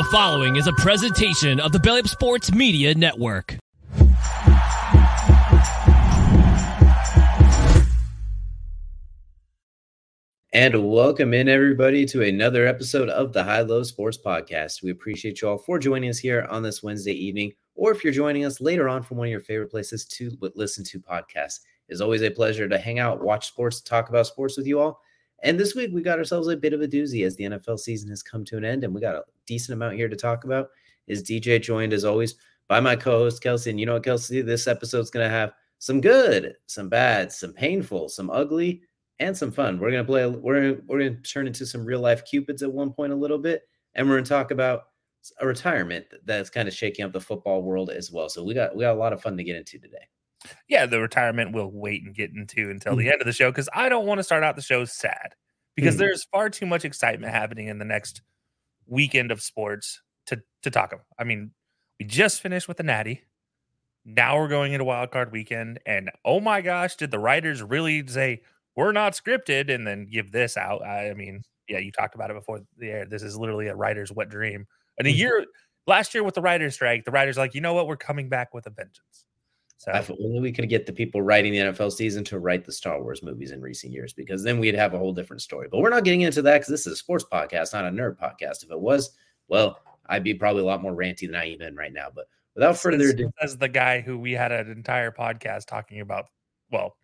The following is a presentation of the Belly Up Sports Media Network. And welcome in, everybody, to another episode of the High Low Sports Podcast. We appreciate you all for joining us here on this Wednesday evening, or if you're joining us later on from one of your favorite places to listen to podcasts. It's always a pleasure to hang out, watch sports, talk about sports with you all. And this week we got ourselves a bit of a doozy as the NFL season has come to an end, and we got a decent amount here to talk about. Is DJ joined as always by my co-host Kelsey? And you know what, Kelsey, this episode's gonna have some good, some bad, some painful, some ugly, and some fun. We're gonna play. We're we're gonna turn into some real life cupids at one point a little bit, and we're gonna talk about a retirement that's kind of shaking up the football world as well. So we got we got a lot of fun to get into today. Yeah, the retirement we'll wait and get into until mm-hmm. the end of the show because I don't want to start out the show sad because mm-hmm. there's far too much excitement happening in the next weekend of sports to to talk about. I mean, we just finished with the Natty. Now we're going into wild card weekend, and oh my gosh, did the writers really say we're not scripted and then give this out. I mean, yeah, you talked about it before the air. This is literally a writer's wet dream. And a mm-hmm. year last year with the writer's strike, the writers like, you know what, we're coming back with a vengeance. So if only we could get the people writing the NFL season to write the Star Wars movies in recent years, because then we'd have a whole different story. But we're not getting into that because this is a sports podcast, not a nerd podcast. If it was, well, I'd be probably a lot more ranty than I even am right now. But without further ado, as the guy who we had an entire podcast talking about, well,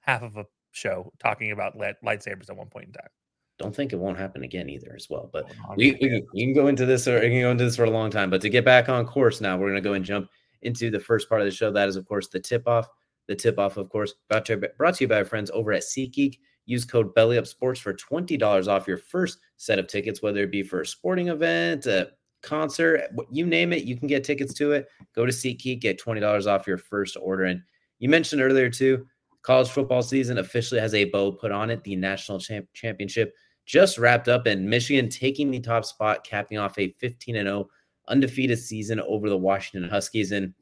half of a show talking about light, lightsabers at one point in time. Don't think it won't happen again either, as well. But we, we, we can go into this or we can go into this for a long time. But to get back on course now, we're going to go and jump into the first part of the show. That is, of course, the tip off. The tip off, of course, brought to, brought to you by our friends over at SeatGeek. Use code BellyUpSports for $20 off your first set of tickets, whether it be for a sporting event, a concert, you name it, you can get tickets to it. Go to SeatGeek, get $20 off your first order. And you mentioned earlier, too, college football season officially has a bow put on it. The national champ- championship just wrapped up, and Michigan taking the top spot, capping off a 15 and 0 undefeated season over the Washington Huskies. And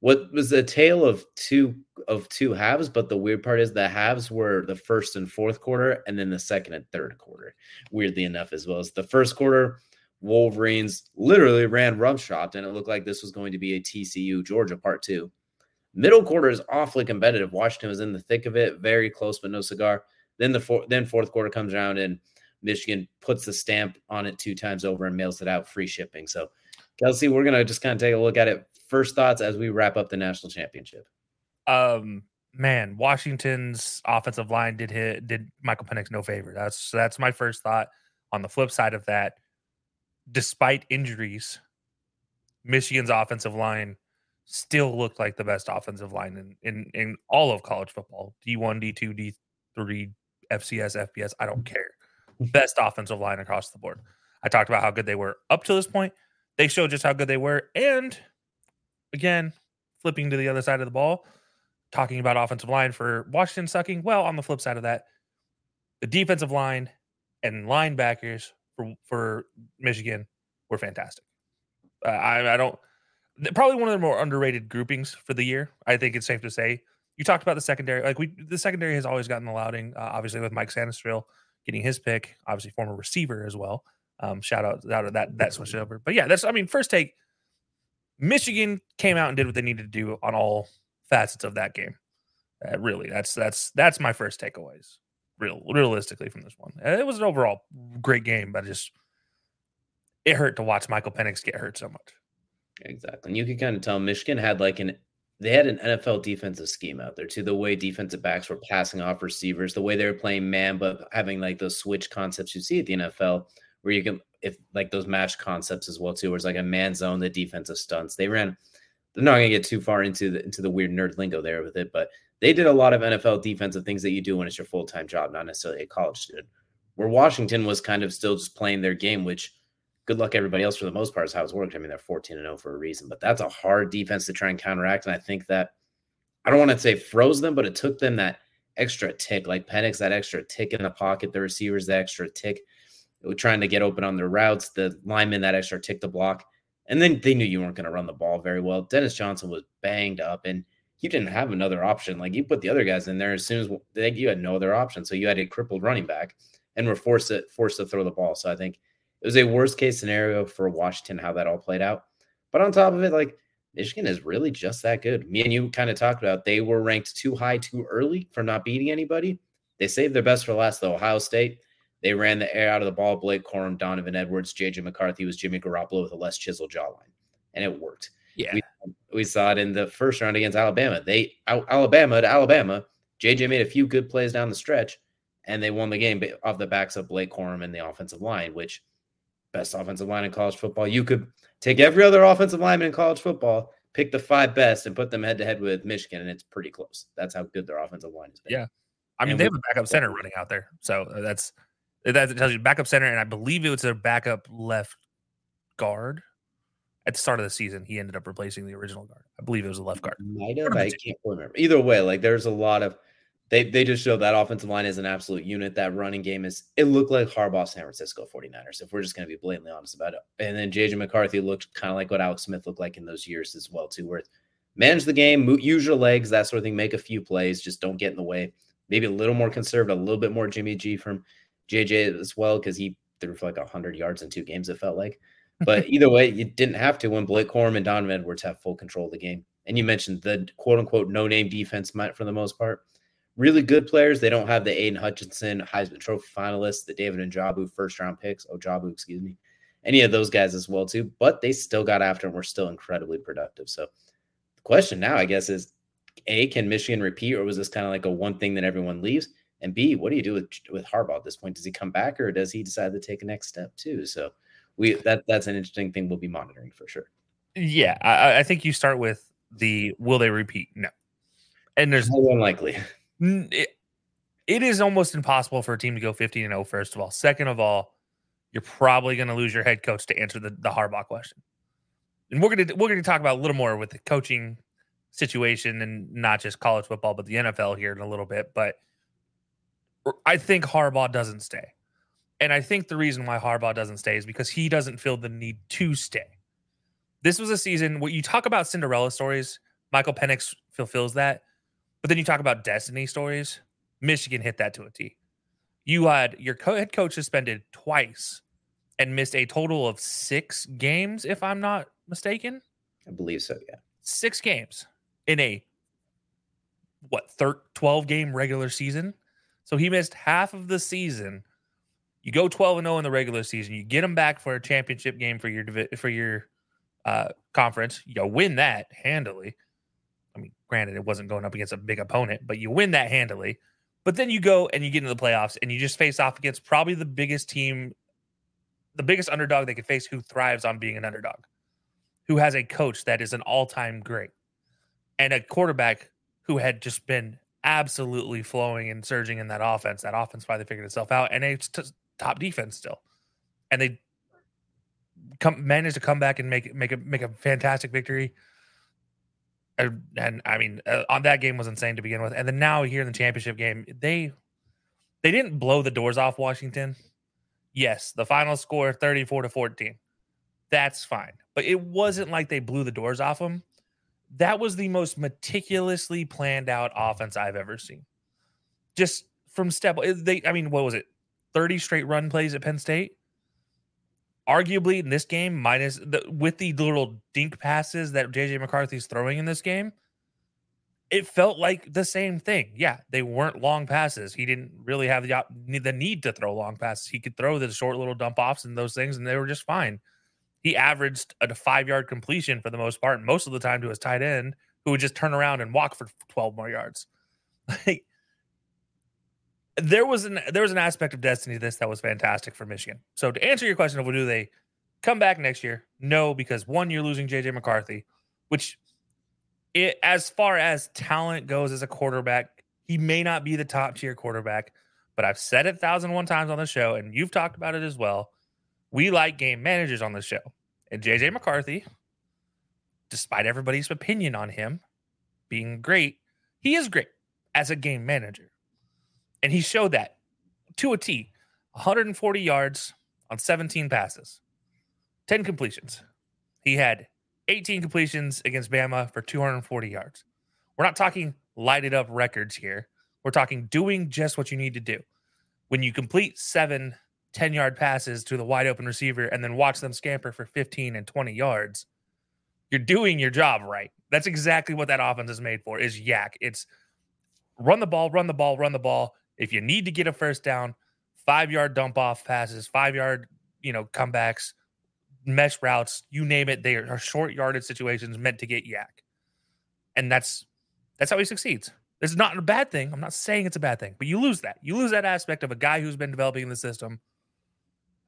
what was a tale of two of two halves, but the weird part is the halves were the first and fourth quarter, and then the second and third quarter. Weirdly enough, as well as the first quarter, Wolverines literally ran roughshod, and it looked like this was going to be a TCU Georgia part two. Middle quarter is awfully competitive. Washington was in the thick of it, very close but no cigar. Then the four, then fourth quarter comes around and Michigan puts the stamp on it two times over and mails it out free shipping. So, Kelsey, we're gonna just kind of take a look at it. First thoughts as we wrap up the national championship. Um, man, Washington's offensive line did hit did Michael Penix no favor. That's that's my first thought. On the flip side of that, despite injuries, Michigan's offensive line still looked like the best offensive line in in, in all of college football. D1, D2, D3, FCS, FBS, I don't care. Best offensive line across the board. I talked about how good they were up to this point. They showed just how good they were. And again, flipping to the other side of the ball, talking about offensive line for Washington sucking. Well, on the flip side of that, the defensive line and linebackers for, for Michigan were fantastic. Uh, I, I don't probably one of the more underrated groupings for the year. I think it's safe to say. You talked about the secondary, like we, the secondary has always gotten the lauding. Uh, obviously, with Mike Sainristil getting his pick, obviously former receiver as well. Um, shout out out of that that switch over. But yeah, that's I mean, first take. Michigan came out and did what they needed to do on all facets of that game. Uh, really, that's that's that's my first takeaways. Real realistically from this one, it was an overall great game, but just it hurt to watch Michael Penix get hurt so much. Exactly. And you can kind of tell Michigan had like an they had an NFL defensive scheme out there too. The way defensive backs were passing off receivers, the way they were playing man, but having like those switch concepts you see at the NFL, where you can if like those match concepts as well too, where it's like a man zone, the defensive stunts. They ran. They're not going to get too far into the into the weird nerd lingo there with it, but they did a lot of NFL defensive things that you do when it's your full time job, not necessarily a college student. Where Washington was kind of still just playing their game, which good luck everybody else for the most part is how it's worked. I mean, they're 14 and 0 for a reason, but that's a hard defense to try and counteract. And I think that I don't want to say froze them, but it took them that extra tick, like Penix, that extra tick in the pocket, the receivers, that extra tick, trying to get open on their routes, the linemen, that extra ticked the block. And then they knew you weren't going to run the ball very well. Dennis Johnson was banged up and you didn't have another option. Like you put the other guys in there as soon as they, you had no other option. So you had a crippled running back and were forced to forced to throw the ball. So I think it was a worst case scenario for Washington how that all played out. But on top of it, like Michigan is really just that good. Me and you kind of talked about they were ranked too high too early for not beating anybody. They saved their best for last, though. Ohio State, they ran the air out of the ball. Blake Corum, Donovan Edwards, JJ McCarthy was Jimmy Garoppolo with a less chiseled jawline, and it worked. Yeah, we, we saw it in the first round against Alabama. They Alabama to Alabama. JJ made a few good plays down the stretch, and they won the game off the backs of Blake Corum and the offensive line, which best offensive line in college football. You could take every other offensive lineman in college football, pick the five best, and put them head to head with Michigan, and it's pretty close. That's how good their offensive line is. Yeah, I mean and they have a backup center running out there, so uh, that's that tells you backup center, and I believe it was their backup left guard. At the start of the season, he ended up replacing the original guard. I believe it was a left guard. Might have. I can't remember. Either way, like there's a lot of they they just show that offensive line is an absolute unit. That running game is it looked like Harbaugh San Francisco 49ers, if we're just gonna be blatantly honest about it. And then JJ McCarthy looked kind of like what Alex Smith looked like in those years as well, too, where manage the game, use your legs, that sort of thing, make a few plays, just don't get in the way. Maybe a little more conservative, a little bit more Jimmy G from JJ as well, because he threw for like hundred yards in two games, it felt like. But either way, you didn't have to when Blake Corum and Donovan Edwards have full control of the game. And you mentioned the quote unquote no name defense might for the most part really good players. They don't have the Aidan Hutchinson Heisman Trophy finalists, the David Njoku first round picks, Ojabo, excuse me, any of those guys as well too. But they still got after and were still incredibly productive. So the question now, I guess, is a can Michigan repeat, or was this kind of like a one thing that everyone leaves? And B, what do you do with with Harbaugh at this point? Does he come back, or does he decide to take a next step too? So we that that's an interesting thing we'll be monitoring for sure. Yeah, I, I think you start with the will they repeat? No, and there's more unlikely. It, it is almost impossible for a team to go 15 and 0, first of all. Second of all, you're probably going to lose your head coach to answer the, the Harbaugh question. And we're going to we're going to talk about a little more with the coaching situation and not just college football, but the NFL here in a little bit. But I think Harbaugh doesn't stay. And I think the reason why Harbaugh doesn't stay is because he doesn't feel the need to stay. This was a season where you talk about Cinderella stories. Michael Penix fulfills that. But then you talk about destiny stories. Michigan hit that to a T. You had your co- head coach suspended twice and missed a total of six games, if I'm not mistaken. I believe so, yeah. Six games in a what, thir- 12 game regular season. So he missed half of the season. You go 12 and 0 in the regular season. You get him back for a championship game for your for your uh, conference. You win that handily. I mean, granted, it wasn't going up against a big opponent, but you win that handily. But then you go and you get into the playoffs and you just face off against probably the biggest team, the biggest underdog they could face who thrives on being an underdog, who has a coach that is an all time great, and a quarterback who had just been absolutely flowing and surging in that offense. That offense finally figured itself out, and it's t- top defense still. And they come managed to come back and make make a make a fantastic victory and, and I mean, uh, on that game was insane to begin with, and then now here in the championship game, they they didn't blow the doors off Washington. Yes, the final score thirty four to fourteen. That's fine, but it wasn't like they blew the doors off them. That was the most meticulously planned out offense I've ever seen. Just from step, eh, they I mean, what was it? Thirty straight run plays at Penn State arguably in this game, minus the with the little dink passes that JJ McCarthy's throwing in this game, it felt like the same thing. Yeah, they weren't long passes. He didn't really have the the need to throw long passes. He could throw the short little dump offs and those things, and they were just fine. He averaged a five yard completion for the most part, most of the time to his tight end, who would just turn around and walk for twelve more yards. Like there was an there was an aspect of destiny to this that was fantastic for Michigan. So to answer your question of will do they come back next year? No, because one, you're losing JJ McCarthy, which it, as far as talent goes as a quarterback, he may not be the top tier quarterback, but I've said it thousand one times on the show, and you've talked about it as well. We like game managers on the show. And JJ McCarthy, despite everybody's opinion on him being great, he is great as a game manager. And he showed that to a T 140 yards on 17 passes, 10 completions. He had 18 completions against Bama for 240 yards. We're not talking lighted up records here. We're talking doing just what you need to do. When you complete seven 10 yard passes to the wide open receiver and then watch them scamper for 15 and 20 yards, you're doing your job right. That's exactly what that offense is made for is yak. It's run the ball, run the ball, run the ball. If you need to get a first down, five yard dump off passes, five yard, you know, comebacks, mesh routes, you name it. They are short yarded situations meant to get yak. And that's that's how he succeeds. It's not a bad thing. I'm not saying it's a bad thing, but you lose that. You lose that aspect of a guy who's been developing in the system,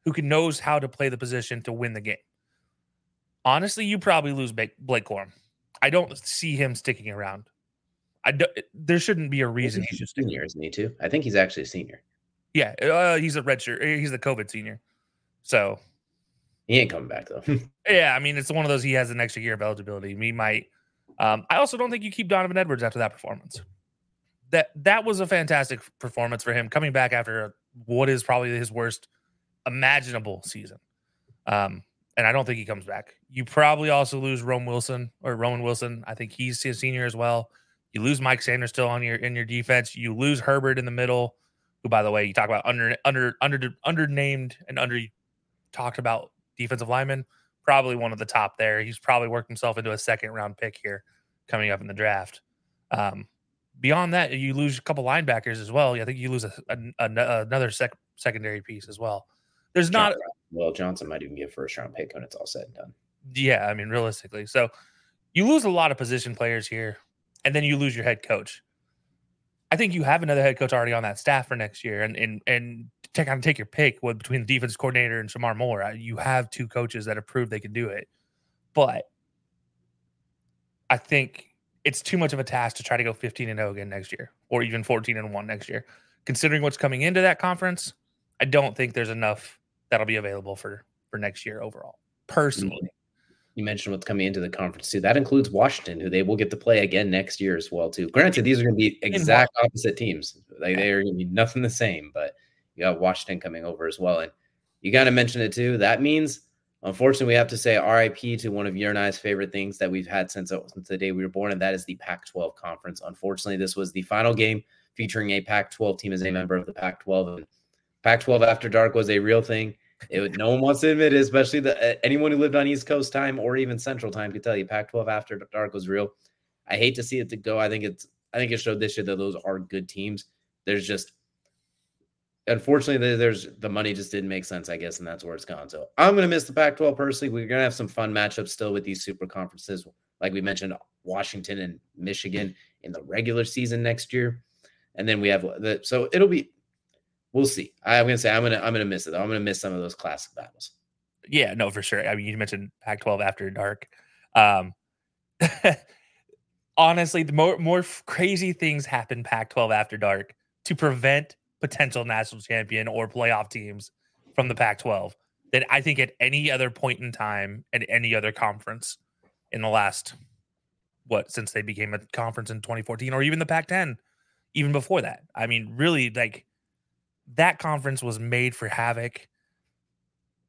who can knows how to play the position to win the game. Honestly, you probably lose Blake Corum. I don't see him sticking around. I do, there shouldn't be a reason he's just senior, isn't he? Too. I think he's actually a senior. Yeah, uh, he's a redshirt. He's the COVID senior. So he ain't coming back though. yeah, I mean, it's one of those. He has an extra year of eligibility. We might. Um, I also don't think you keep Donovan Edwards after that performance. That that was a fantastic performance for him coming back after what is probably his worst imaginable season. Um, and I don't think he comes back. You probably also lose Rome Wilson or Roman Wilson. I think he's a senior as well. You lose Mike Sainristil on your in your defense. You lose Herbert in the middle, who by the way, you talk about under under under under named and under talked about defensive lineman, probably one of the top there. He's probably worked himself into a second round pick here coming up in the draft. Um, beyond that, you lose a couple linebackers as well. I think you lose a, a, a, another sec- secondary piece as well. There's not. Well, Johnson might even be a first round pick when it's all said and done. Yeah, I mean, realistically, so you lose a lot of position players here, and then you lose your head coach. I think you have another head coach already on that staff for next year, and and and to kind of take your pick with between the defense coordinator and Sherrone Moore. Uh, you have two coaches that have proved they can do it, but I think it's too much of a task to try to go 15 and 0 again next year, or even 14 and 1 next year. Considering what's coming into that conference, I don't think there's enough that'll be available for for next year overall. Personally, mm-hmm. you mentioned what's coming into the conference too. That includes Washington, who they will get to play again next year as well too. Granted, these are going to be exact opposite teams. Like they are going to be nothing the same, but you got Washington coming over as well. And you got to mention it too. That means, unfortunately, we have to say RIP to one of your and I's favorite things that we've had since, since the day we were born, and that is the Pac 12 conference. Unfortunately, this was the final game featuring a Pac 12 team as a mm-hmm. member of the Pac 12. And Pac 12 After Dark was a real thing. It, no one wants to admit it, especially the, anyone who lived on East Coast time or even Central time could tell you Pac 12 After Dark was real. I hate to see it to go. I think it's I think it showed this year that those are good teams. There's just unfortunately there's the money just didn't make sense, I guess, and that's where it's gone. So I'm gonna miss the Pac-12 personally. We're gonna have some fun matchups still with these super conferences, like we mentioned, Washington and Michigan in the regular season next year, and then we have the so it'll be. We'll see. I'm gonna say I'm gonna I'm gonna miss it. Though. I'm gonna miss some of those classic battles. Yeah, no, for sure. I mean, you mentioned Pac-12 after dark. Um, honestly, the more more crazy things happen Pac-12 after dark to prevent potential national champion or playoff teams from the Pac 12 than I think at any other point in time at any other conference in the last, what, since they became a conference in 2014 or even the Pac 10, even before that. I mean, really, like that conference was made for havoc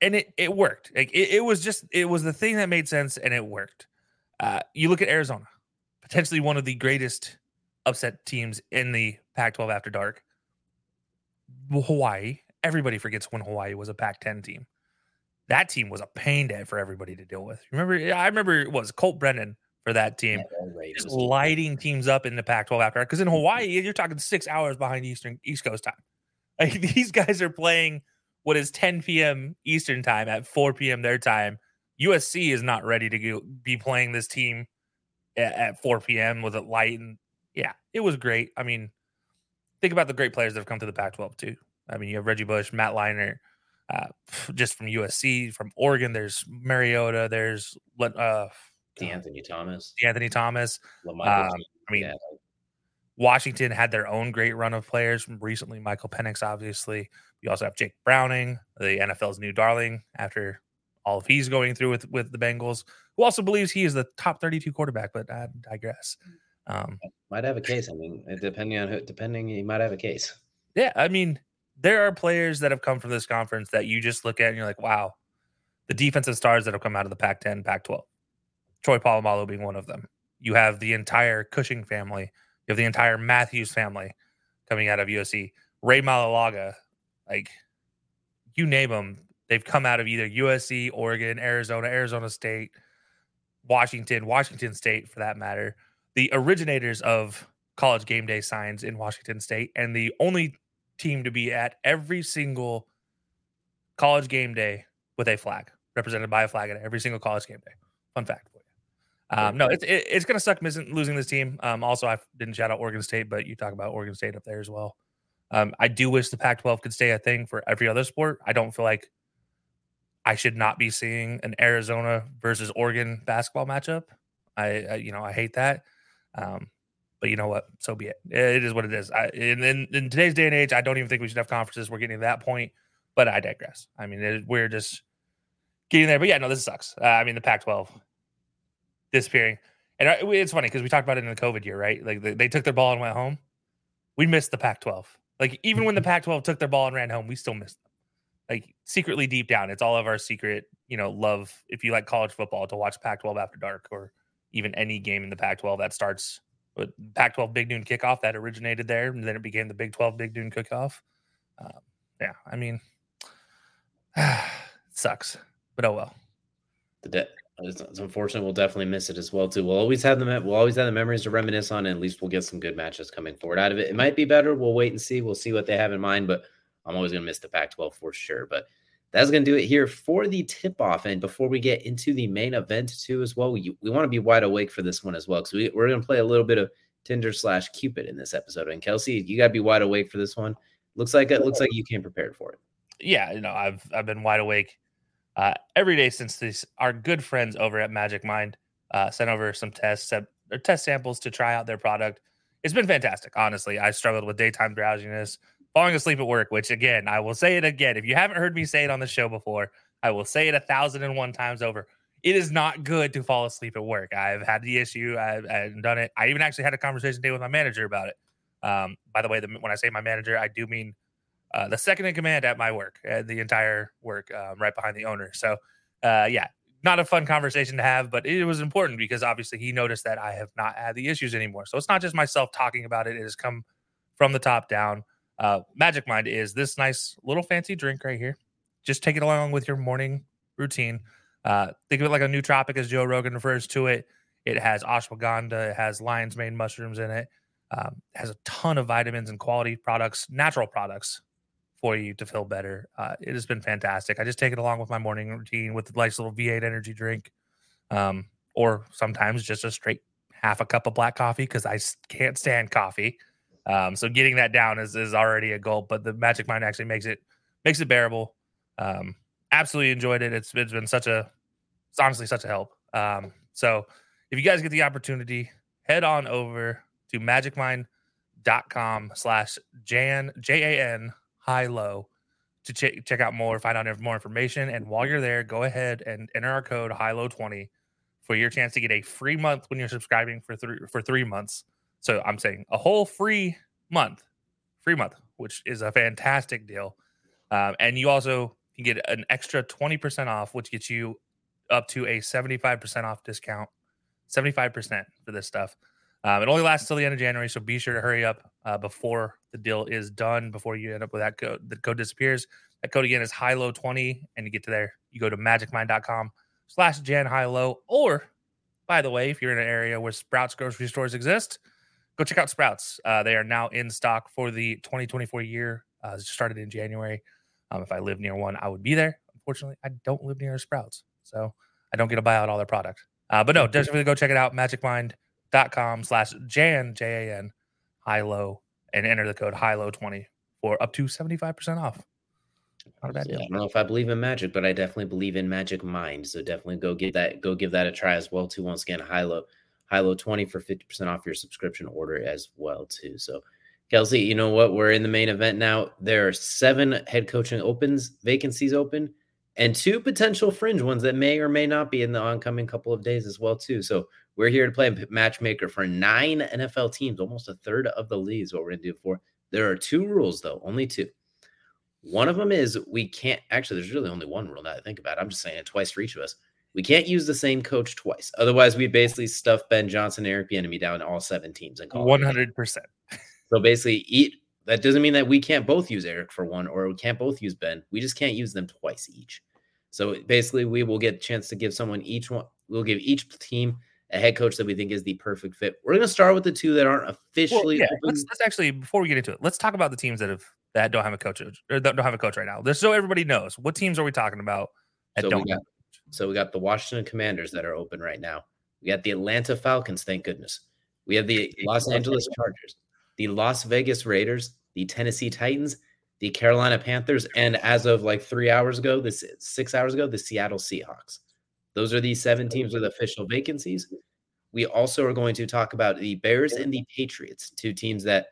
and it, it worked. Like it, it was just, it was the thing that made sense and it worked. Uh, you look at Arizona, potentially one of the greatest upset teams in the Pac 12 after dark Hawaii. Everybody forgets when Hawaii was a Pac-10 team. That team was a pain to, for everybody to deal with. Remember, I remember it was Colt Brennan for that team, yeah, just lighting teams up in the Pac-12 after. Dark. Because in Hawaii, you're talking six hours behind Eastern East Coast time. Like these guys are playing what is 10 p.m. Eastern time at 4 p.m. their time. USC is not ready to go, be playing this team at, at 4 p.m. with it light and yeah, it was great. I mean, think about the great players that have come to the Pac-12 too. I mean, you have Reggie Bush, Matt Leinart, uh, just from USC, from Oregon. There's Mariota. There's uh, Anthony Thomas. Anthony Thomas. Um, I mean, yeah. Washington had their own great run of players recently. Michael Penix, obviously. We also have Jake Browning, the NFL's new darling, after all of he's going through with with the Bengals, who also believes he is the top 32 quarterback. But I digress. Um, might have a case. I mean, depending on who, depending, he might have a case. Yeah, I mean, there are players that have come from this conference that you just look at and you're like, wow, the defensive stars that have come out of the Pac-10, Pac-12. Troy Polamalu being one of them. You have the entire Cushing family. You have the entire Matthews family coming out of USC. Rey Maualuga, like you name them, they've come out of either USC, Oregon, Arizona, Arizona State, Washington, Washington State for that matter. The originators of college game day signs in Washington State, and the only team to be at every single college game day with a flag, represented by a flag at every single college game day. Fun fact. Um, no, it's it, it's gonna suck missing losing this team. Um, also, I didn't shout out Oregon State, but you talk about Oregon State up there as well. Um, I do wish the Pac-12 could stay a thing for every other sport. I don't feel like I should not be seeing an Arizona versus Oregon basketball matchup. I, I you know I hate that. Um, but you know what? So be it. It is what it is. I, in, in, in today's day and age, I don't even think we should have conferences. We're getting to that point, but I digress. I mean, it, we're just getting there. But yeah, no, this sucks. Uh, I mean, the Pac-12 disappearing, and it's funny because we talked about it in the COVID year, right? Like they, they took their ball and went home. We missed the Pac-12. Like even when the mm-hmm. Pac-12 took their ball and ran home, we still missed them. Like secretly deep down, it's all of our secret, you know, love. If you like college football, to watch Pac-12 after dark, or even any game in the Pac-12 that starts but Pac-12 Big Noon kickoff that originated there, and then it became the Big 12 Big Noon kickoff. Um, yeah, I mean, it sucks, but oh well. The de- it's, it's, unfortunate. We'll definitely miss it as well too. We'll always have the we'll always have the memories to reminisce on, and at least we'll get some good matches coming forward out of it. It might be better. We'll wait and see. We'll see what they have in mind, but I'm always gonna miss the Pac-12 for sure. But that's to do it here for the tip off. And before we get into the main event, too, as well, we, we want to be wide awake for this one as well. Because we, we're to play a little bit of Tinder slash Cupid in this episode. And Kelsey, you got to be wide awake for this one. Looks like it looks like you came prepared for it. Yeah, you know, I've I've been wide awake uh, every day since this. Our good friends over at Magic Mind uh, sent over some tests, or test samples to try out their product. It's been fantastic, honestly. I struggled with daytime drowsiness, falling asleep at work, which again, I will say it again. If you haven't heard me say it on the show before, I will say it a thousand and one times over. It is not good to fall asleep at work. I've had the issue. I've, I've done it. I even actually had a conversation today with my manager about it. Um, by the way, the, when I say my manager, I do mean uh, the second in command at my work, uh, the entire work, um, right behind the owner. So, uh, yeah, not a fun conversation to have, but it was important because obviously he noticed that I have not had the issues anymore. So it's not just myself talking about it; it has come from the top down. Uh, Magic Mind is this nice little fancy drink right here. Just take it along with your morning routine. Uh, think of it like a nootropic, as Joe Rogan refers to it. It has ashwagandha, it has lion's mane mushrooms in it. Um, it has a ton of vitamins and quality products, natural products for you to feel better. Uh, it has been fantastic. I just take it along with my morning routine with the nice little V8 energy drink, um, or sometimes just a straight half a cup of black coffee because I can't stand coffee. Um, so getting that down is is already a goal, but the Magic Mind actually makes it makes it bearable. Um, absolutely enjoyed it. It's it's been such a it's honestly such a help. Um, so if you guys get the opportunity, head on over to magicmind.com slash Jan J A N high low to ch- check out more, find out more information. And while you're there, go ahead and enter our code high low 20 for your chance to get a free month when you're subscribing for three for three months. So I'm saying a whole free month, free month, which is a fantastic deal. Um, and you also can get an extra 20% off, which gets you up to a 75% off discount, 75% for this stuff. Um, it only lasts till the end of January, so be sure to hurry up uh, before the deal is done, before you end up with that code. The code disappears. That code again is high low 20, and you get to there. You go to magicmind.com slash Jan high low. Or, by the way, if you're in an area where Sprouts grocery stores exist, go check out Sprouts. Uh, they are now in stock for the 2024 year. Uh, it started in January. Um, if I live near one, I would be there. Unfortunately, I don't live near a Sprouts, so I don't get to buy out all their products. Uh, but no, mm-hmm. definitely go check it out. Magicmind.com slash Jan, J A N, high low, and enter the code high low 20 for up to 75% off. Not a bad deal. I don't know if I believe in magic, but I definitely believe in Magic Mind. So definitely go get that, go give that a try as well too. Once again, high low high low 20 for 50% off your subscription order as well too so kelsey you know what we're in the main event now there are seven head coaching opens vacancies open and two potential fringe ones that may or may not be in the oncoming couple of days as well too so we're here to play matchmaker for nine nfl teams almost a third of the leagues what we're going to do for there are two rules though only two one of them is we can't actually there's really only one rule now i think about it i'm just saying it twice for each of us we can't use the same coach twice. Otherwise, we basically stuff Ben Johnson and Eric Bieniemy down all seven teams and call one hundred percent. So basically, eat that doesn't mean that we can't both use Eric for one or we can't both use Ben. We just can't use them twice each. So basically, we will get a chance to give someone each one. We'll give each team a head coach that we think is the perfect fit. We're going to start with the two that aren't officially. Well, yeah, let's, let's, actually before we get into it, let's talk about the teams that have that don't have a coach or don't have a coach right now. Just so everybody knows, what teams are we talking about that so don't? We got, so we got the Washington Commanders that are open right now. We got the Atlanta Falcons, thank goodness. We have the Los Angeles Chargers, the Las Vegas Raiders, the Tennessee Titans, the Carolina Panthers, and as of like three hours ago, this six hours ago, the Seattle Seahawks. Those are the seven teams with official vacancies. We also are going to talk about the Bears and the Patriots, two teams that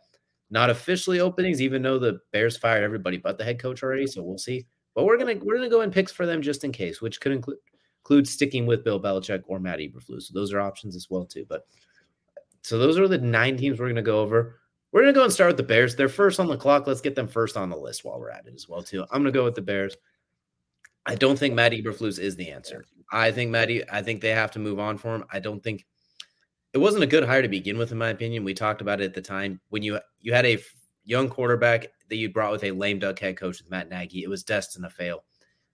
not officially openings, even though the Bears fired everybody but the head coach already. So we'll see. But we're gonna we're gonna go in picks for them just in case, which could include include sticking with Bill Belichick or Matt Eberflus. So those are options as well too. But so those are the nine teams we're gonna go over. We're gonna go and start with the Bears. They're first on the clock. Let's get them first on the list while we're at it as well too. I'm gonna go with the Bears. I don't think Matt Eberflus is the answer. I think Matty. I think they have to move on for him. I don't think it wasn't a good hire to begin with, in my opinion. We talked about it at the time when you you had a young quarterback that you brought with a lame duck head coach with Matt Nagy. It was destined to fail.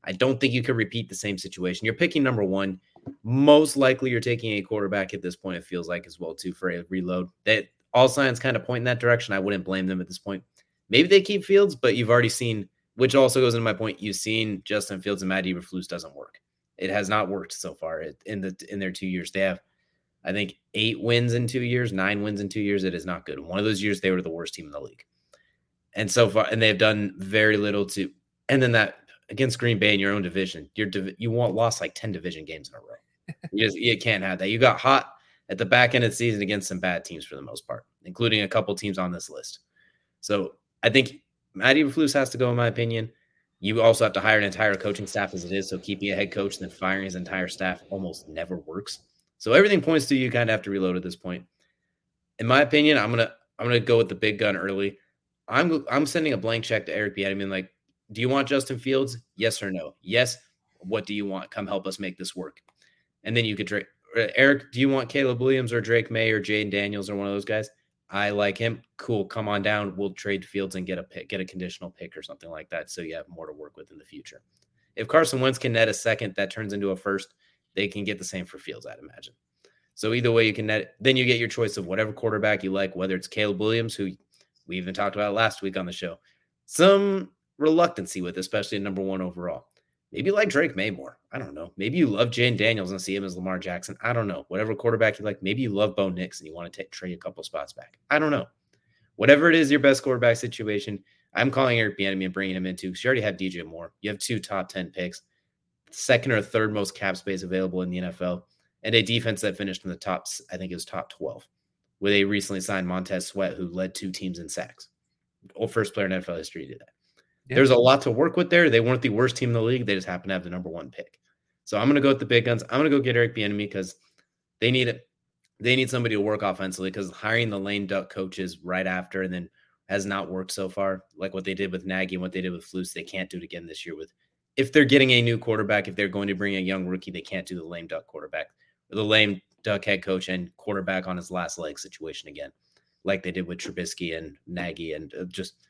I don't think you could repeat the same situation. You're picking number one. Most likely, you're taking a quarterback at this point. It feels like as well too for a reload. That all signs kind of point in that direction. I wouldn't blame them at this point. Maybe they keep Fields, but you've already seen, which also goes into my point. You've seen Justin Fields and Matt Eberflus doesn't work. It has not worked so far in the in their two years. They have, I think, eight wins in two years, nine wins in two years. It is not good. One of those years, they were the worst team in the league, and so far, and they've done very little to. And then that against Green Bay in your own division, you're you want lost like ten division games in a row. you just you can't have that. You got hot at the back end of the season against some bad teams for the most part, including a couple teams on this list. So I think Matt Eberflus has to go, in my opinion. You also have to hire an entire coaching staff as it is. So keeping a head coach and then firing his entire staff almost never works. So everything points to you kind of have to reload at this point. In my opinion, I'm gonna I'm gonna go with the big gun early. I'm I'm sending a blank check to Eric Bieniemy. Like, do you want Justin Fields? Yes or no? Yes. What do you want? Come help us make this work. And then you could trade uh, Eric. Do you want Caleb Williams or Drake May or Jayden Daniels or one of those guys? I like him. Cool. Come on down. We'll trade Fields and get a pick, get a conditional pick or something like that. So you have more to work with in the future. If Carson Wentz can net a second that turns into a first, they can get the same for Fields, I'd imagine. So either way, you can net. Then you get your choice of whatever quarterback you like, whether it's Caleb Williams, who we even talked about last week on the show. Some reluctancy with, especially number one overall. Maybe like Drake Maye more. I don't know. Maybe you love Jayden Daniels and see him as Lamar Jackson. I don't know. Whatever quarterback you like. Maybe you love Bo Nix and you want to trade a couple spots back. I don't know. Whatever it is, your best quarterback situation. I'm calling Eric Bieniemy and bringing him into because you already have DJ Moore. You have two top ten picks, second or third most cap space available in the NFL, and a defense that finished in the top. I think it was top twelve, with a recently signed Montez Sweat who led two teams in sacks. Old First player in NFL history to do that. Yeah. There's a lot to work with there. They weren't the worst team in the league. They just happen to have the number one pick. So I'm going to go with the big guns. I'm going to go get Eric Bieniemy because they need it. They need somebody to work offensively because hiring the lane duck coaches right after and then has not worked so far. Like what they did with Nagy and what they did with Flus, they can't do it again this year. With if they're getting a new quarterback, if they're going to bring a young rookie, they can't do the lame duck quarterback the lame duck head coach and quarterback on his last leg situation again, like they did with Trubisky and Nagy and uh, just –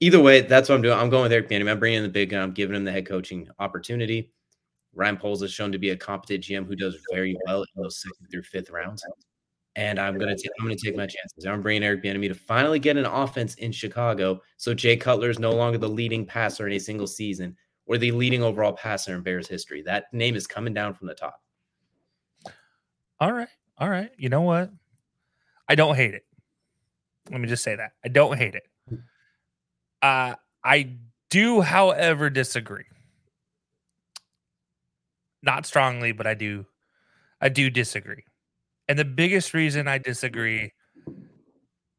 either way, that's what I'm doing. I'm going with Eric Bieniemy. I'm bringing in the big gun. I'm giving him the head coaching opportunity. Ryan Poles has shown to be a competent GM who does very well in those second through fifth rounds. And I'm gonna take I'm gonna take my chances. I'm bringing Eric Bieniemy to finally get an offense in Chicago, so Jay Cutler is no longer the leading passer in a single season or the leading overall passer in Bears history. That name is coming down from the top. All right, all right. You know what? I don't hate it. Let me just say that I don't hate it. Uh, I do, however, disagree. Not strongly, but I do. I do disagree. And the biggest reason I disagree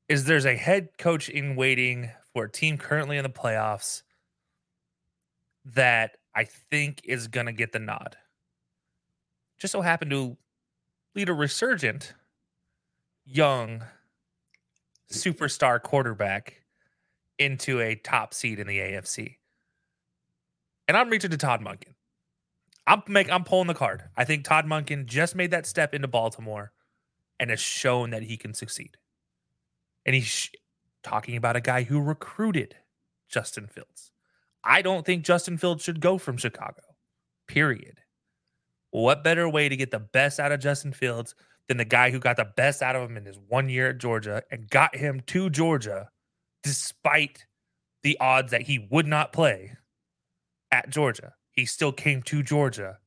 is there's a head coach in waiting for a team currently in the playoffs that I think is going to get the nod. Just so happened to lead a resurgent young superstar quarterback into a top seed in the AFC. And I'm reaching to Todd Monken. I'm make I'm pulling the card. I think Todd Monken just made that step into Baltimore and has shown that he can succeed. And he's sh- talking about a guy who recruited Justin Fields. I don't think Justin Fields should go from Chicago, period. What better way to get the best out of Justin Fields than the guy who got the best out of him in his one year at Georgia and got him to Georgia despite the odds that he would not play at Georgia? He still came to Georgia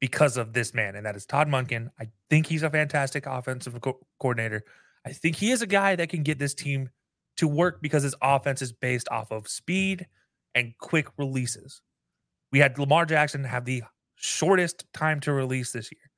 because of this man, and that is Todd Monken. I think he's a fantastic offensive co- coordinator. I think he is a guy that can get this team to work because his offense is based off of speed and quick releases. We had Lamar Jackson have the shortest time to release this year.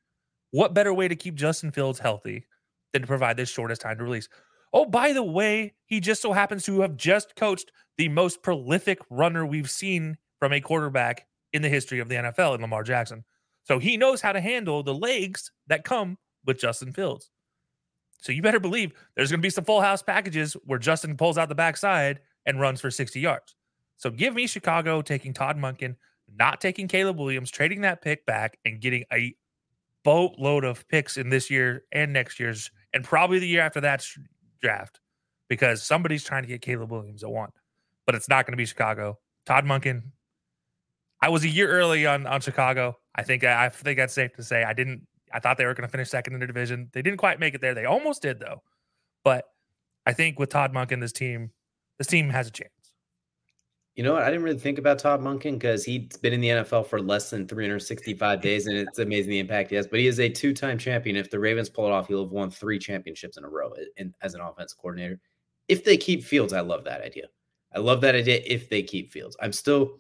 What better way to keep Justin Fields healthy than to provide this shortest time to release? Oh, by the way, he just so happens to have just coached the most prolific runner we've seen from a quarterback in the history of the NFL in Lamar Jackson. So he knows how to handle the legs that come with Justin Fields. So you better believe there's going to be some full house packages where Justin pulls out the backside and runs for 60 yards. So give me Chicago taking Todd Monken, not taking Caleb Williams, trading that pick back and getting a boatload of picks in this year and next year's and probably the year after that draft because somebody's trying to get Caleb Williams at one, but it's not going to be Chicago. Todd Monken. I was a year early on on Chicago. I think I, I think that's safe to say. I didn't. I thought they were going to finish second in the division. They didn't quite make it there. They almost did though. But I think with Todd Monken, this team, this team has a chance. You know what? I didn't really think about Todd Monken because he's been in the NFL for less than 365 days, and it's amazing the impact he has. But he is a two-time champion. If the Ravens pull it off, he'll have won three championships in a row in, as an offense coordinator. If they keep Fields, I love that idea. I love that idea. If they keep Fields, I'm still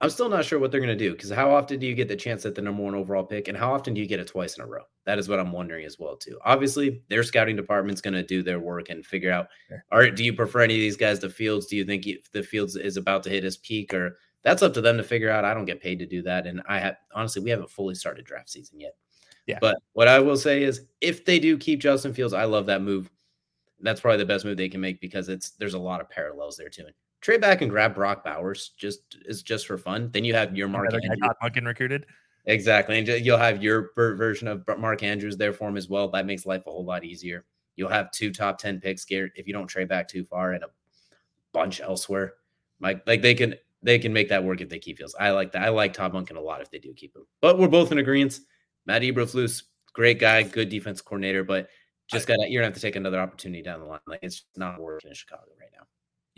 I'm still not sure what they're going to do because how often do you get the chance at the number one overall pick, and how often do you get it twice in a row? That is what I'm wondering as well too. Obviously, their scouting department's going to do their work and figure out. Sure. All right, do you prefer any of these guys to Fields? Do you think the Fields is about to hit his peak, or that's up to them to figure out? I don't get paid to do that, and I have honestly, we haven't fully started draft season yet. Yeah. But what I will say is, if they do keep Justin Fields, I love that move. That's probably the best move they can make because it's there's a lot of parallels there too trade back and grab Brock Bowers just is just for fun. Then you have your Mark Andrews. Recruited. Exactly. And you'll have your version of Mark Andrews there for him as well. That makes life a whole lot easier. You'll have two top 10 picks, Garrett, if you don't trade back too far and a bunch elsewhere. Like, like they can they can make that work if they keep Fields. I like that. I like Todd Monken a lot if they do keep him. But we're both in agreement. Matt Eberflus, great guy, good defense coordinator, but just gotta you're gonna have to take another opportunity down the line. Like it's not working in Chicago right now.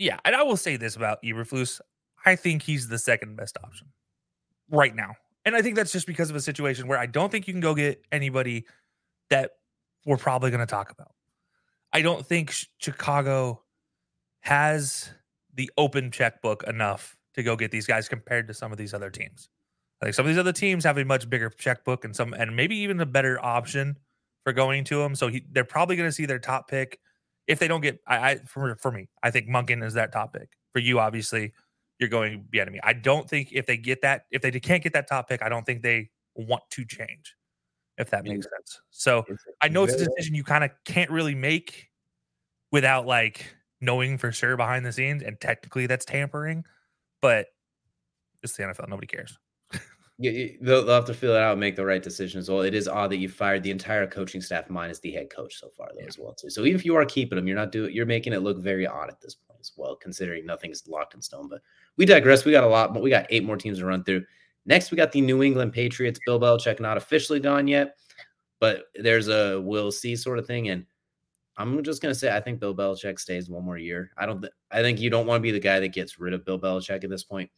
Yeah, and I will say this about Eberflus. I think he's the second best option right now. And I think that's just because of a situation where I don't think you can go get anybody that we're probably going to talk about. I don't think Chicago has the open checkbook enough to go get these guys compared to some of these other teams. Like some of these other teams have a much bigger checkbook and some, and maybe even a better option for going to them. So he, they're probably going to see their top pick if they don't get, I, I for for me, I think Monken is that top pick. For you, obviously, you're going Bieniemy. I don't think if they get that, if they can't get that top pick, I don't think they want to change. If that makes sense. So I know it's a decision you kind of can't really make without like knowing for sure behind the scenes, and technically that's tampering, but it's the NFL. Nobody cares they'll, they'll have to feel it out and make the right decision as well. It is odd that you fired the entire coaching staff minus the head coach so far, though, yeah. as well too. So even if you are keeping them, you're not doing. You're making it look very odd at this point as well, considering nothing's locked in stone. But we digress. We got a lot, but we got eight more teams to run through. Next, we got the New England Patriots. Bill Belichick not officially gone yet, but there's a we'll see sort of thing. And I'm just gonna say I think Bill Belichick stays one more year. I don't. Th- I think you don't want to be the guy that gets rid of Bill Belichick at this point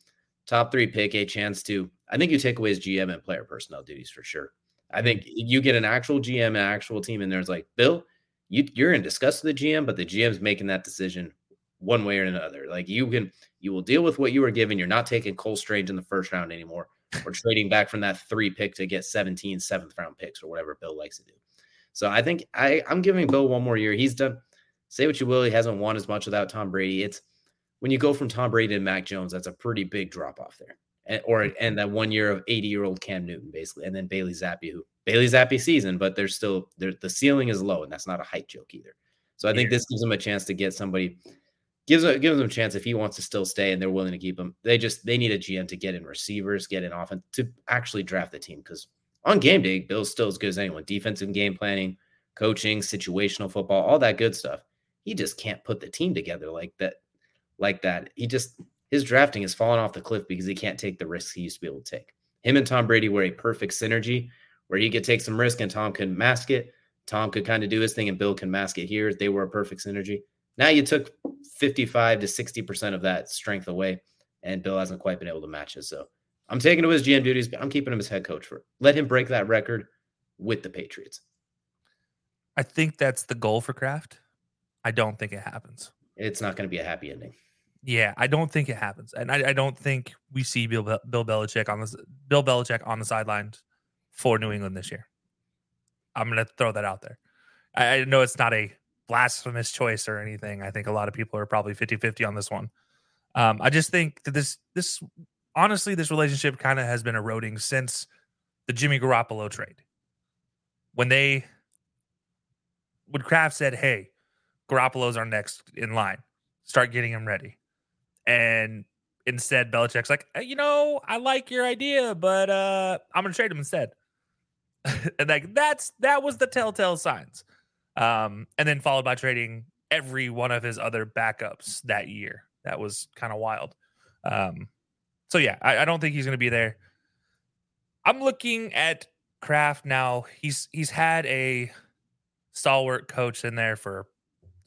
top three pick, a chance to, I think you take away his GM and player personnel duties for sure. I think mm-hmm. you get an actual GM, an actual team in there. It's like, Bill, you, you're in disgust with the GM, but the GM's making that decision one way or another. Like you can, you will deal with what you were given. You're not taking Cole Strange in the first round anymore. or trading back from that three pick to get 17 seventh round picks or whatever Bill likes to do. So I think I, I'm giving Bill one more year. He's done, say what you will, he hasn't won as much without Tom Brady. It's, when you go from Tom Brady to Mac Jones, that's a pretty big drop off there. And, or mm-hmm. and that one year of 80 year old Cam Newton, basically, and then Bailey Zappe, who Bailey Zappe season, but there's still there the ceiling is low, and that's not a height joke either. So I think this gives him a chance to get somebody gives gives them a chance if he wants to still stay and they're willing to keep him. They just they need a GM to get in receivers, get in offense to actually draft the team because on game day, Bill's still as good as anyone. Defensive game planning, coaching, situational football, all that good stuff he just can't put the team together like that. Like that. He just his drafting has fallen off the cliff because he can't take the risks he used to be able to take. Him and Tom Brady were a perfect synergy where he could take some risk and Tom could mask it. Tom could kind of do his thing and Bill can mask it here. They were a perfect synergy. Now you took 55 to 60% of that strength away, and Bill hasn't quite been able to match it. So I'm taking to his GM duties, but I'm keeping him as head coach for let him break that record with the Patriots. I think that's the goal for Kraft. I don't think it happens. It's not going to be a happy ending. Yeah, I don't think it happens, and I, I don't think we see Bill Bill Belichick on this Bill Belichick on the sidelines for New England this year. I'm going to throw that out there. I, I know it's not a blasphemous choice or anything. I think a lot of people are probably 50-50 on this one. Um, I just think that this this honestly this relationship kind of has been eroding since the Jimmy Garoppolo trade. When they when Kraft said, "Hey, Garoppolo's our next in line. Start getting him ready." And instead Belichick's like, "You know, I like your idea, but uh I'm to trade him instead." and like that's that was the telltale signs. Um, and then followed by trading every one of his other backups that year. That was kind of wild. Um, so yeah, I, I don't think he's to be there. I'm looking at Kraft now. He's he's had a stalwart coach in there for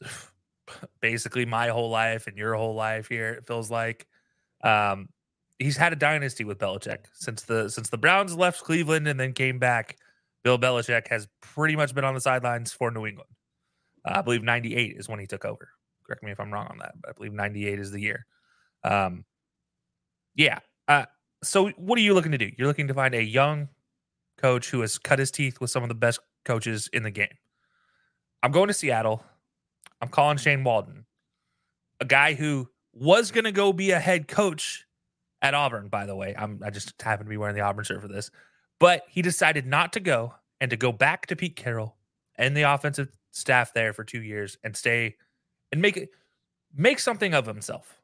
basically my whole life and your whole life here. It feels like um, he's had a dynasty with Belichick since the since the Browns left Cleveland and then came back. Bill Belichick has pretty much been on the sidelines for New England. Uh, I believe 98 is when he took over. Correct me if I'm wrong on that, but I believe 98 is the year. Um, yeah. Uh, so what are you looking to do? You're looking to find a young coach who has cut his teeth with some of the best coaches in the game. I'm going to Seattle. I'm calling Shane Waldron, a guy who was going to go be a head coach at Auburn, by the way. I'm I just happen to be wearing the Auburn shirt for this. But he decided not to go and to go back to Pete Carroll and the offensive staff there for two years and stay and make make something of himself.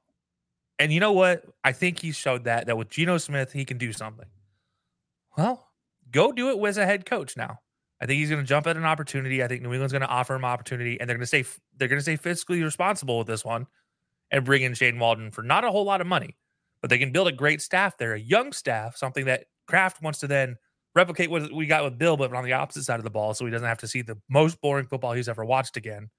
And you know what? I think he showed that that with Geno Smith, he can do something. Well, go do it as a head coach now. I think he's going to jump at an opportunity. I think New England's going to offer him opportunity, and they're going to say they're going to stay fiscally responsible with this one, and bring in Shane Waldron for not a whole lot of money, but they can build a great staff there, a young staff, something that Kraft wants to then replicate what we got with Bill, but on the opposite side of the ball, so he doesn't have to see the most boring football he's ever watched again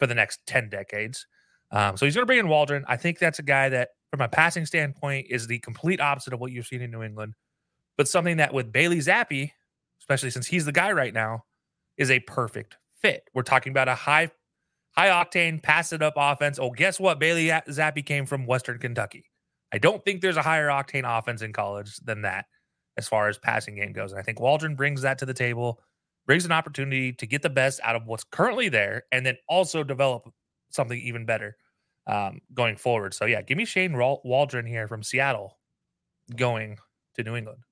for the next 10 decades. Um, so he's going to bring in Waldron. I think that's a guy that, from a passing standpoint, is the complete opposite of what you've seen in New England, but something that with Bailey Zappe, especially since he's the guy right now, is a perfect fit. We're talking about a high, high octane, pass it up offense. Oh, guess what? Bailey Zappe came from Western Kentucky. I don't think there's a higher octane offense in college than that as far as passing game goes. And I think Waldron brings that to the table, brings an opportunity to get the best out of what's currently there, and then also develop something even better um, going forward. So yeah, give me Shane Waldron here from Seattle going to New England.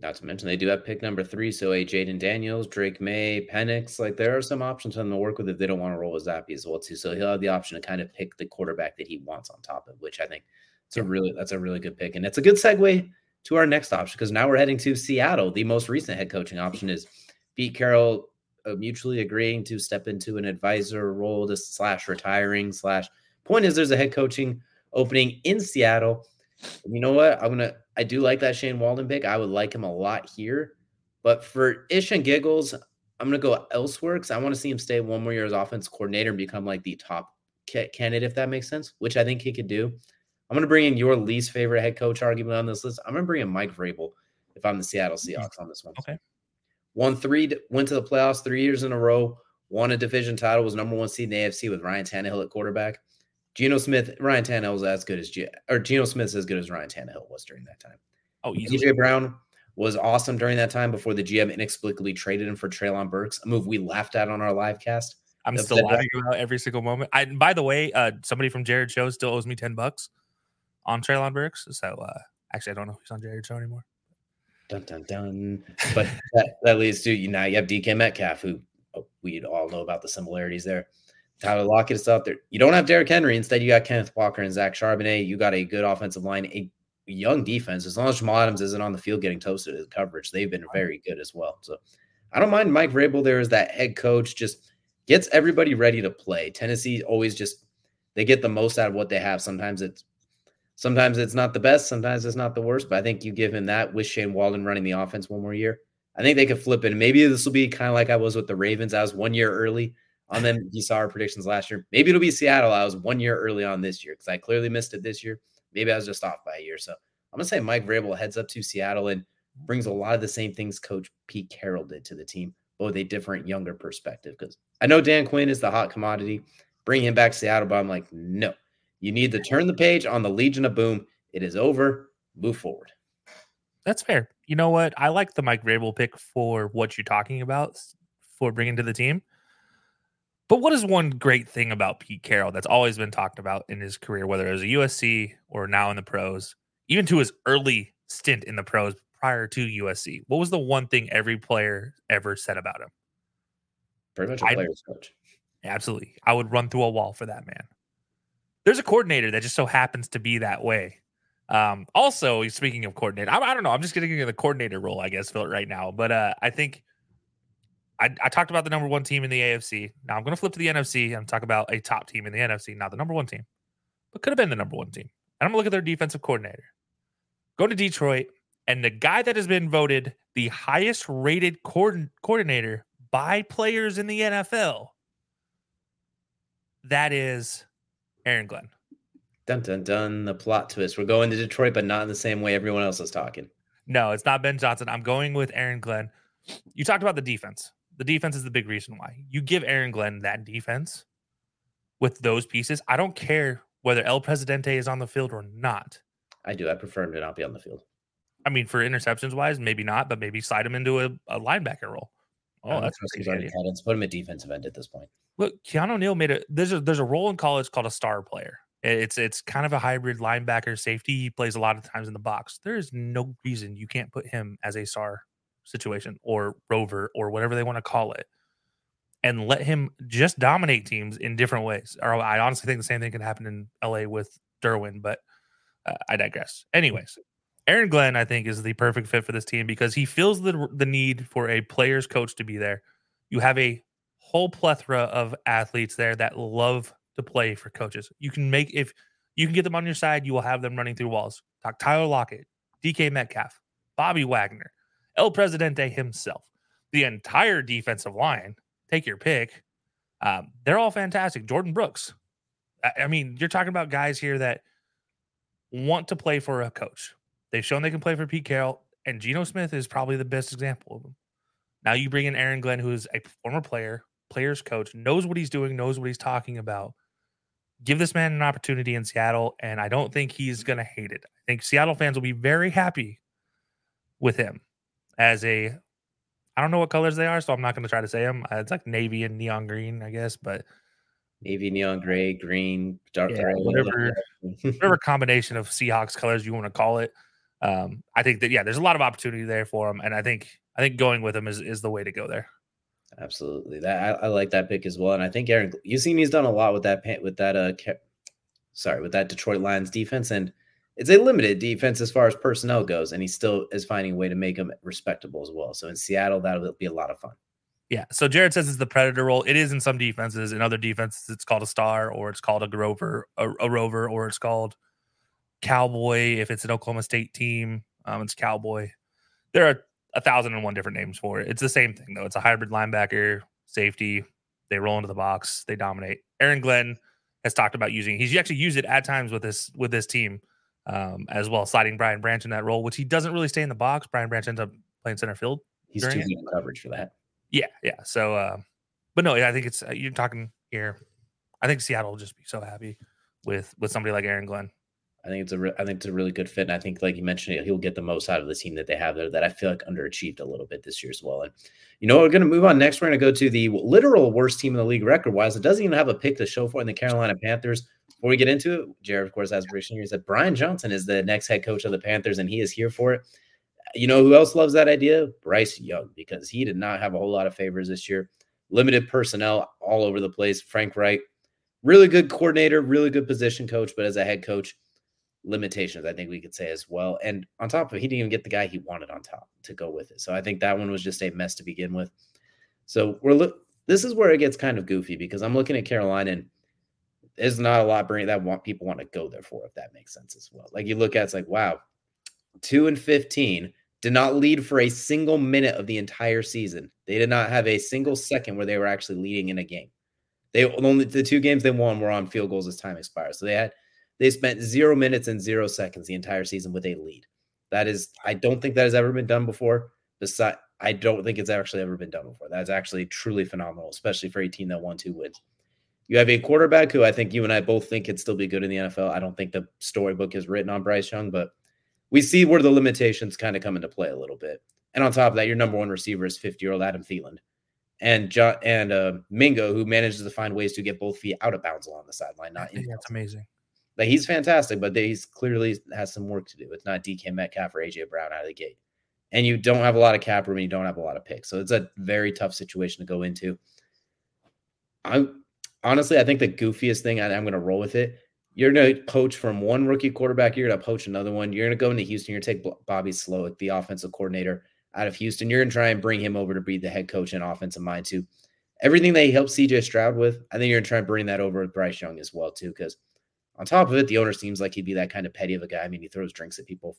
Not to mention they do have pick number three, so a Jayden Daniels, Drake Maye, Penix. Like there are some options for them to work with if they don't want to roll with Zappe as well too. So he'll have the option to kind of pick the quarterback that he wants on top of, which I think it's a really that's a really good pick, and it's a good segue to our next option because now we're heading to Seattle. The most recent head coaching option is Pete Carroll uh, mutually agreeing to step into an advisor role to slash retiring slash. Point is, there's a head coaching opening in Seattle. You know what? I'm gonna. I do like that Shane Waldron pick. I would like him a lot here, but for ish and giggles, I'm gonna go elsewhere because I want to see him stay one more year as offense coordinator and become like the top candidate, if that makes sense. Which I think he could do. I'm going to bring in your least favorite head coach argument on this list. I'm to bring in Mike Vrabel if I'm the Seattle mm, Seahawks on this one. Okay. Won three, went to the playoffs three years in a row, won a division title, was number one seed in the AFC with Ryan Tannehill at quarterback. Geno Smith, Ryan Tannehill was as good as G, or Geno Smith's as good as Ryan Tannehill was during that time. Oh, easily. DJ Brown was awesome during that time before the GM inexplicably traded him for Treylon Burks, a move we laughed at on our live cast. I'm still laughing about every single moment. I, by the way, uh, somebody from Jared Show still owes me 10 bucks on Treylon Burks. So uh, actually, I don't know if he's on Jared Show anymore. Dun dun dun. But that, that leads to you now. You have DK Metcalf, who oh, we all know about the similarities there. Tyler Lockett is out there. You don't have Derrick Henry. Instead, you got Kenneth Walker and Zach Charbonnet. You got a good offensive line, a young defense. As long as Jamal Adams isn't on the field getting toasted in coverage, they've been very good as well. So I don't mind Mike Vrabel there as that head coach, just gets everybody ready to play. Tennessee always just they get the most out of what they have. Sometimes it's sometimes it's not the best, sometimes it's not the worst, but I think you give him that with Shane Waldron running the offense one more year. I think they could flip it. And maybe this will be kind of like I was with the Ravens. I was one year early on them. You saw our predictions last year. Maybe it'll be Seattle. I was one year early on this year because I clearly missed it this year. Maybe I was just off by a year. So I'm gonna say Mike Vrabel heads up to Seattle and brings a lot of the same things Coach Pete Carroll did to the team, but with a different, younger perspective. Because I know Dan Quinn is the hot commodity. Bring him back to Seattle, but I'm like, no. You need to turn the page on the Legion of Boom. It is over. Move forward. That's fair. You know what? I like the Mike Vrabel pick for what you're talking about for bringing to the team. But what is one great thing about Pete Carroll that's always been talked about in his career, whether it was a USC or now in the pros, even to his early stint in the pros prior to USC? What was the one thing every player ever said about him? Pretty much a player's I, coach. Absolutely. I would run through a wall for that man. There's a coordinator that just so happens to be that way. Um, also, speaking of coordinator, I, I don't know. I'm just getting the coordinator role, I guess, right now. But uh, I think I, I, talked about the number one team in the AFC. Now I'm going to flip to the NFC and talk about a top team in the NFC, not the number one team, but could have been the number one team. And I'm going to look at their defensive coordinator. Go to Detroit, and the guy that has been voted the highest rated coordinator by players in the NFL, that is Aaron Glenn. Dun dun dun. The plot twist. We're going to Detroit, but not in the same way everyone else is talking. No, it's not Ben Johnson. I'm going with Aaron Glenn. You talked about the defense. The defense is the big reason why. You give Aaron Glenn that defense with those pieces. I don't care whether El Presidente is on the field or not. I do. I prefer him to not be on the field. I mean, for interceptions wise, maybe not, but maybe slide him into a, a linebacker role. Oh, that's he's already had it. Put him at defensive end at this point. Look, Keanu Neal made a there's a there's a role in college called a star player. It's it's kind of a hybrid linebacker safety. He plays a lot of times in the box. There is no reason you can't put him as a star situation or rover or whatever they want to call it and let him just dominate teams in different ways. Or I honestly think the same thing could happen in LA with Derwin, but uh, I digress. Anyways, Aaron Glenn, I think, is the perfect fit for this team because he feels the the need for a player's coach to be there. You have a whole plethora of athletes there that love to play for coaches. You can make if you can get them on your side, you will have them running through walls. Talk Tyler Lockett, DK Metcalf, Bobby Wagner, El Presidente himself, the entire defensive line. Take your pick. Um, they're all fantastic. Jordyn Brooks. I, I mean, you're talking about guys here that want to play for a coach. They've shown they can play for Pete Carroll, and Geno Smith is probably the best example of them. Now you bring in Aaron Glenn, who is a former player, players coach, knows what he's doing, knows what he's talking about. Give this man an opportunity in Seattle, and I don't think he's going to hate it. I think Seattle fans will be very happy with him as a. I don't know what colors they are, so I'm not going to try to say them. Uh, it's like navy and neon green, I guess, but navy, neon gray, green, dark yeah, gray, whatever, whatever combination of Seahawks colors you want to call it. Um, I think that yeah, there's a lot of opportunity there for them, and I think I think going with them is is the way to go there. Absolutely, that I, I like that pick as well, and I think Aaron, you've seen he's done a lot with that paint with that uh, sorry, with that Detroit Lions defense, and it's a limited defense as far as personnel goes, and he still is finding a way to make them respectable as well. So in Seattle, that'll be a lot of fun. Yeah. So Jared says it's the predator role. It is in some defenses. In other defenses, it's called a star, or it's called a grover, a, a rover, or it's called cowboy. If it's an Oklahoma State team, um, it's cowboy. There are a thousand and one different names for it. It's the same thing though. It's a hybrid linebacker, safety. They roll into the box. They dominate. Aaron Glenn has talked about using. He's actually used it at times with this with this team um, as well, sliding Brian Branch in that role, which he doesn't really stay in the box. Brian Branch ends up playing center field. He's too good coverage for that. Yeah, yeah. So, uh, but no, I think it's uh, you're talking here. I think Seattle will just be so happy with with somebody like Aaron Glenn. I think it's a re- I think it's a really good fit, and I think, like you mentioned, he'll get the most out of the team that they have there. That I feel like underachieved a little bit this year as well. And you know, we're going to move on next. We're going to go to the literal worst team in the league record wise. It doesn't even have a pick to show for in the Carolina Panthers. Before we get into it, Jared, of course, has prediction here. Said Brian Johnson is the next head coach of the Panthers, and he is here for it. You know who else loves that idea? Bryce Young, because he did not have a whole lot of favors this year. Limited personnel all over the place. Frank Reich, really good coordinator, really good position coach, but as a head coach, limitations, I think we could say as well. And on top of it, he didn't even get the guy he wanted on top to go with it. So I think that one was just a mess to begin with. So we're look this is where it gets kind of goofy because I'm looking at Carolina and there's not a lot bring that want people want to go there for if that makes sense as well. Like you look at it's like wow, two and fifteen did not lead for a single minute of the entire season. They did not have a single second where they were actually leading in a game. They only the two games they won were on field goals as time expired. So they had they spent zero minutes and zero seconds the entire season with a lead. That is, I don't think that has ever been done before. Besides, I don't think it's actually ever been done before. That's actually truly phenomenal, especially for a team that won two wins. You have a quarterback who I think you and I both think could still be good in the NFL. I don't think the storybook is written on Bryce Young, but we see where the limitations kind of come into play a little bit. And on top of that, your number one receiver is 50 year old Adam Thielen and John and uh, Mingo, who manages to find ways to get both feet out of bounds along the sideline. Not in that's amazing. Like he's fantastic, but he's clearly has some work to do. It's not DK Metcalf or AJ Brown out of the gate, and you don't have a lot of cap room and you don't have a lot of picks, so it's a very tough situation to go into. I honestly, I think the goofiest thing I, I'm going to roll with it you're going to poach from one rookie quarterback. You're going to poach another one. You're going to go into Houston. You're going to take Bobby Slowik, the offensive coordinator out of Houston. You're going to try and bring him over to be the head coach and offensive mind too. Everything he helped CJ Stroud with, I think you're going to try and bring that over with Bryce Young as well too. Because on top of it, the owner seems like he'd be that kind of petty of a guy. I mean, he throws drinks at people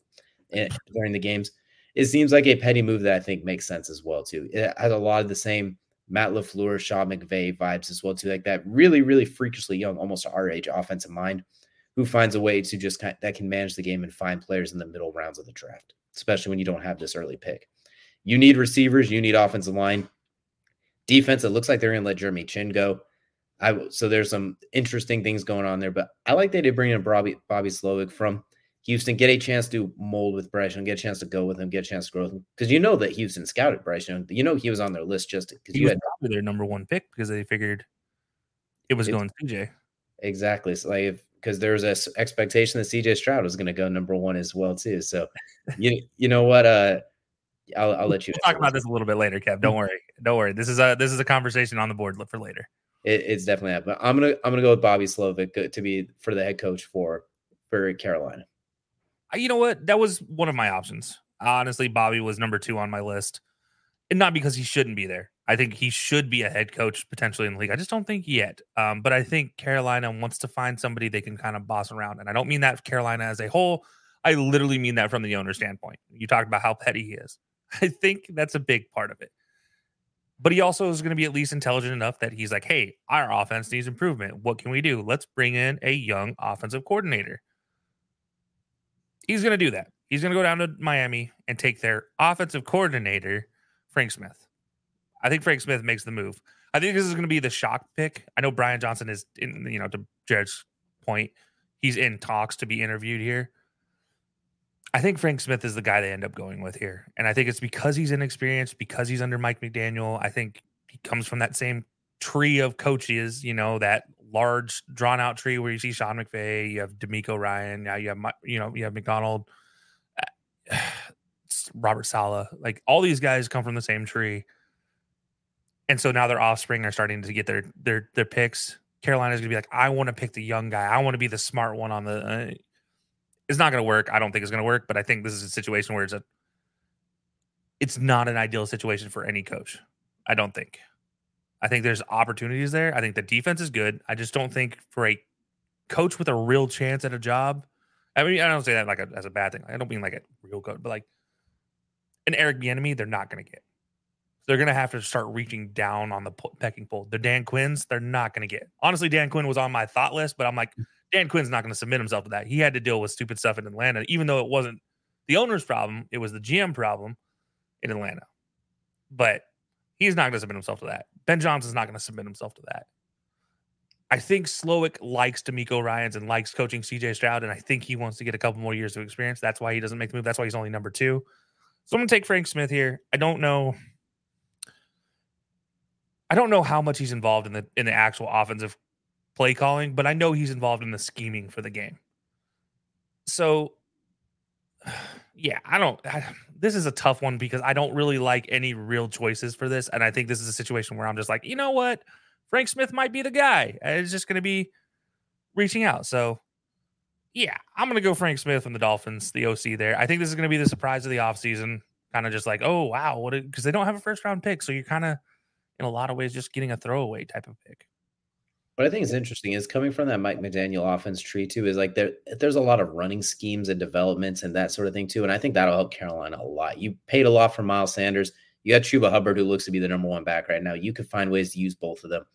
eh, during the games. It seems like a petty move that I think makes sense as well too. It has a lot of the same Matt LaFleur, Sean McVay vibes as well too. Like that really, really freakishly young, almost our age offensive mind who finds a way to just kind of, that can manage the game and find players in the middle rounds of the draft, especially when you don't have this early pick. You need receivers, you need offensive line, defense. It looks like they're going to let Jeremy Chinn go. I so there's some interesting things going on there, but I like they did bring in Bobby Bobby Slowik from Houston, get a chance to mold with Bryce Young, get a chance to go with him, get a chance to grow with him. Because you know that Houston scouted Bryce Young. You know he was on their list just because you had probably their number one pick because they figured it was going CJ. Exactly. So like because there was a expectation that CJ Stroud was going to go number one as well too. So you you know what? Uh, I'll, I'll let you we'll talk about this a little bit later, Kev. Don't worry, don't worry. This is a this is a conversation on the board for later. It, it's definitely happening. I'm gonna I'm gonna go with Bobby Slowik to be for the head coach for for Carolina. You know what? That was one of my options. Honestly, Bobby was number two on my list, and not because he shouldn't be there. I think he should be a head coach potentially in the league. I just don't think yet. Um, but I think Carolina wants to find somebody they can kind of boss around. And I don't mean that Carolina as a whole. I literally mean that from the owner standpoint. You talked about how petty he is. I think that's a big part of it. But he also is going to be at least intelligent enough that he's like, hey, our offense needs improvement. What can we do? Let's bring in a young offensive coordinator. He's going to do that. He's going to go down to Miami and take their offensive coordinator, Frank Smith. I think Frank Smith makes the move. I think this is going to be the shock pick. I know Brian Johnson is in, you know, to Jared's point, he's in talks to be interviewed here. I think Frank Smith is the guy they end up going with here. And I think it's because he's inexperienced, because he's under Mike McDaniel. I think he comes from that same tree of coaches, you know, that large drawn out tree where you see Sean McVay, you have DeMeco Ryan, now you have, you know, you have Macdonald, Robert Saleh, Like all these guys come from the same tree and so now their offspring are starting to get their their their picks. Carolina's gonna be like, I want to pick the young guy. I want to be the smart one on the. Uh, it's not gonna work. I don't think it's gonna work. But I think this is a situation where it's a. It's not an ideal situation for any coach. I don't think. I think there's opportunities there. I think the defense is good. I just don't think for a coach with a real chance at a job. I mean, I don't say that like a, as a bad thing. I don't mean like a real coach, but like an Eric Bieniemy, they're not going to get they're going to have to start reaching down on the pecking pole. The Dan Quinns, they're not going to get. Honestly, Dan Quinn was on my thought list, but I'm like, mm. Dan Quinn's not going to submit himself to that. He had to deal with stupid stuff in Atlanta, even though it wasn't the owner's problem, it was the GM problem in Atlanta. But he's not going to submit himself to that. Ben Johnson's not going to submit himself to that. I think Slowik likes DeMeco Ryans and likes coaching CJ Stroud, and I think he wants to get a couple more years of experience. That's why he doesn't make the move. That's why he's only number two. So I'm going to take Frank Smith here. I don't know I don't know how much he's involved in the in the actual offensive play calling, but I know he's involved in the scheming for the game. So, yeah, I don't. I, this is a tough one because I don't really like any real choices for this, and I think this is a situation where I'm just like, you know what, Frank Smith might be the guy. It's just going to be reaching out. So, yeah, I'm going to go Frank Smith from the Dolphins, the OC there. I think this is going to be the surprise of the offseason. Kind of just like, oh wow, what? Because they don't have a first round pick, so you're kind of in a lot of ways just getting a throwaway type of pick. What I think is interesting is coming from that Mike McDaniel offense tree too. Is like there, there's a lot of running schemes and developments and that sort of thing too. And I think that'll help Carolina a lot. You paid a lot for Miles Sanders. You got Chuba Hubbard, who looks to be the number one back right now. You could find ways to use both of them,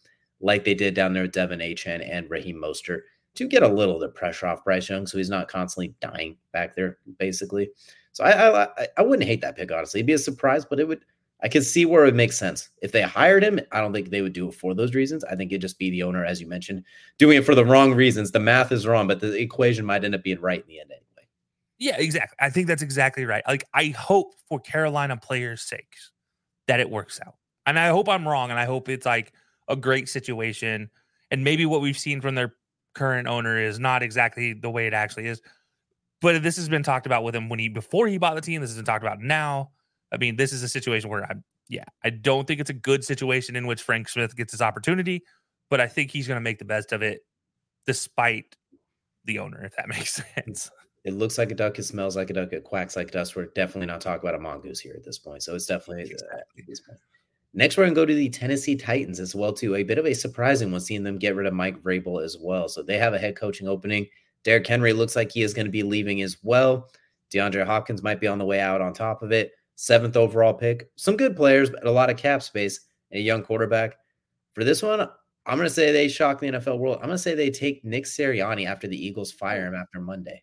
like they did down there with De'Von Achane and Raheem Mostert, to get a little of the pressure off Bryce Young, so he's not constantly dying back there, basically. So I, I, I wouldn't hate that pick honestly. It'd be a surprise, but it would I can see where it makes sense. If they hired him, I don't think they would do it for those reasons. I think it'd just be the owner, as you mentioned, doing it for the wrong reasons. The math is wrong, but the equation might end up being right in the end anyway. Yeah, exactly. I think that's exactly right. Like I hope for Carolina players' sakes that it works out. And I hope I'm wrong. And I hope it's like a great situation. And maybe what we've seen from their current owner is not exactly the way it actually is. But this has been talked about with him when he before he bought the team. This has been talked about now I mean, this is a situation where I'm, yeah, I don't think it's a good situation in which Frank Smith gets his opportunity, but I think he's going to make the best of it despite the owner, if that makes sense. It looks like a duck. It smells like a duck. It quacks like a dust. We're definitely not talking about a mongoose here at this point. So it's definitely exactly. uh, Next, we're going to go to the Tennessee Titans as well, too. A bit of a surprising one, seeing them get rid of Mike Vrabel as well. So they have a head coaching opening. Derrick Henry looks like he is going to be leaving as well. DeAndre Hopkins might be on the way out on top of it seventh overall pick. Some good players, but a lot of cap space. A young quarterback. For this one, I'm going to say they shock the NFL world. I'm going to say they take Nick Sirianni after the Eagles fire him after Monday.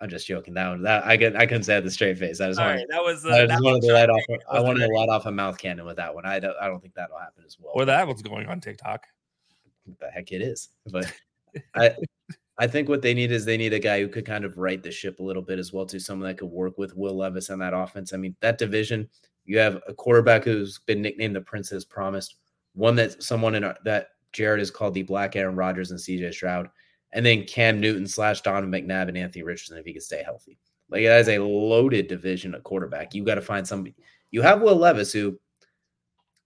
I'm just joking. That one, that I can I couldn't say a straight face. I just wanted, right, that was. Uh, I just wanted to light off. I wanted to light off a mouth cannon with that one. I don't. I don't think that'll happen as well. Or that was going on TikTok. the heck it is, but I I think what they need is they need a guy who could kind of right the ship a little bit as well, to someone that could work with Will Levis on that offense. I mean, that division, you have a quarterback who's been nicknamed the Prince as promised, one that someone in our, that Jared has called the Black Aaron Rodgers and CJ Stroud, and then Cam Newton slash Donovan McNabb and Anthony Richardson if he could stay healthy. Like that is a loaded division at quarterback. You got to find somebody. You have Will Levis who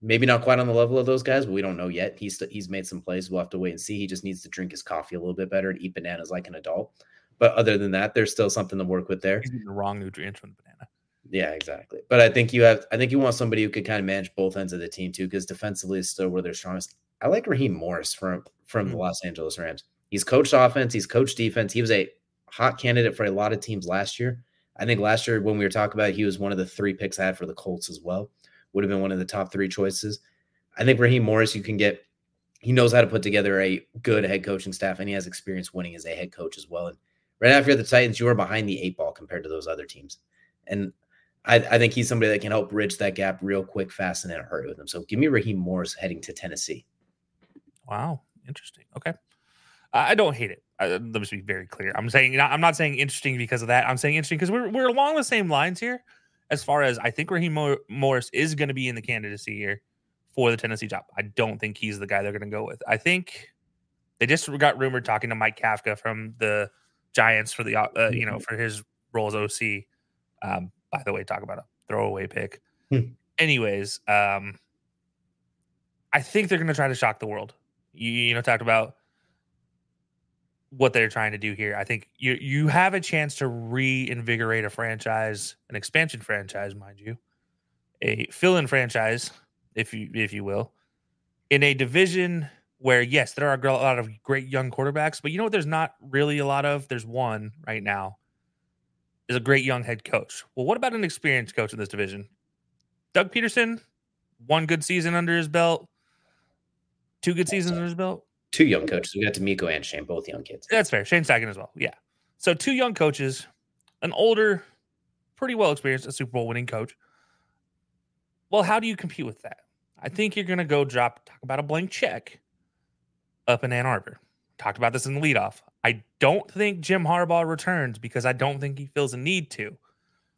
maybe not quite on the level of those guys, but we don't know yet. He's he's made some plays. We'll have to wait and see. He just needs to drink his coffee a little bit better and eat bananas like an adult. But other than that, there's still something to work with there. He's the wrong nutrients from the banana. Yeah, exactly. But I think you have I think you want somebody who could kind of manage both ends of the team too, because defensively is still where they're strongest. I like Raheem Morris from from mm-hmm. the Los Angeles Rams. He's coached offense, he's coached defense. He was a hot candidate for a lot of teams last year. I think last year when we were talking about it, he was one of the three picks I had for the Colts as well. Would have been one of the top three choices. I think Raheem Morris, you can get, he knows how to put together a good head coaching staff, and he has experience winning as a head coach as well. And right after the Titans, you are behind the eight ball compared to those other teams. And I, I, think he's somebody that can help bridge that gap real quick, fast, and in a hurry with him. So give me Raheem Morris heading to Tennessee. Wow, interesting. Okay, I don't hate it. I, let me be very clear. I'm saying I'm not saying interesting because of that. I'm saying interesting because we're we're along the same lines here. As far as I think Raheem Morris is going to be in the candidacy here for the Tennessee job. I don't think he's the guy they're going to go with. I think they just got rumored talking to Mike Kafka from the Giants for the uh, uh you know mm-hmm. for his role as OC. Um, by the way, talk about a throwaway pick. Hmm. Anyways, um, I think they're going to try to shock the world. You, you know, talked about what they're trying to do here. I think you you have a chance to reinvigorate a franchise, an expansion franchise, mind you, a fill-in franchise if you if you will, in a division where yes, there are a lot of great young quarterbacks, but you know what? There's not really a lot of. There's one right now. Is a great young head coach. Well, what about an experienced coach in this division? Doug Pederson, one good season under his belt, two good seasons under his belt. Two young coaches. We got DeMeco and Shane, both young kids. That's fair. Shane Steichen as well. Yeah. So two young coaches, an older, pretty well experienced, a Super Bowl winning coach. Well, how do you compete with that? I think you're going to go drop, talk about a blank check up in Ann Arbor. Talked about this in the leadoff. I don't think Jim Harbaugh returns because I don't think he feels a need to.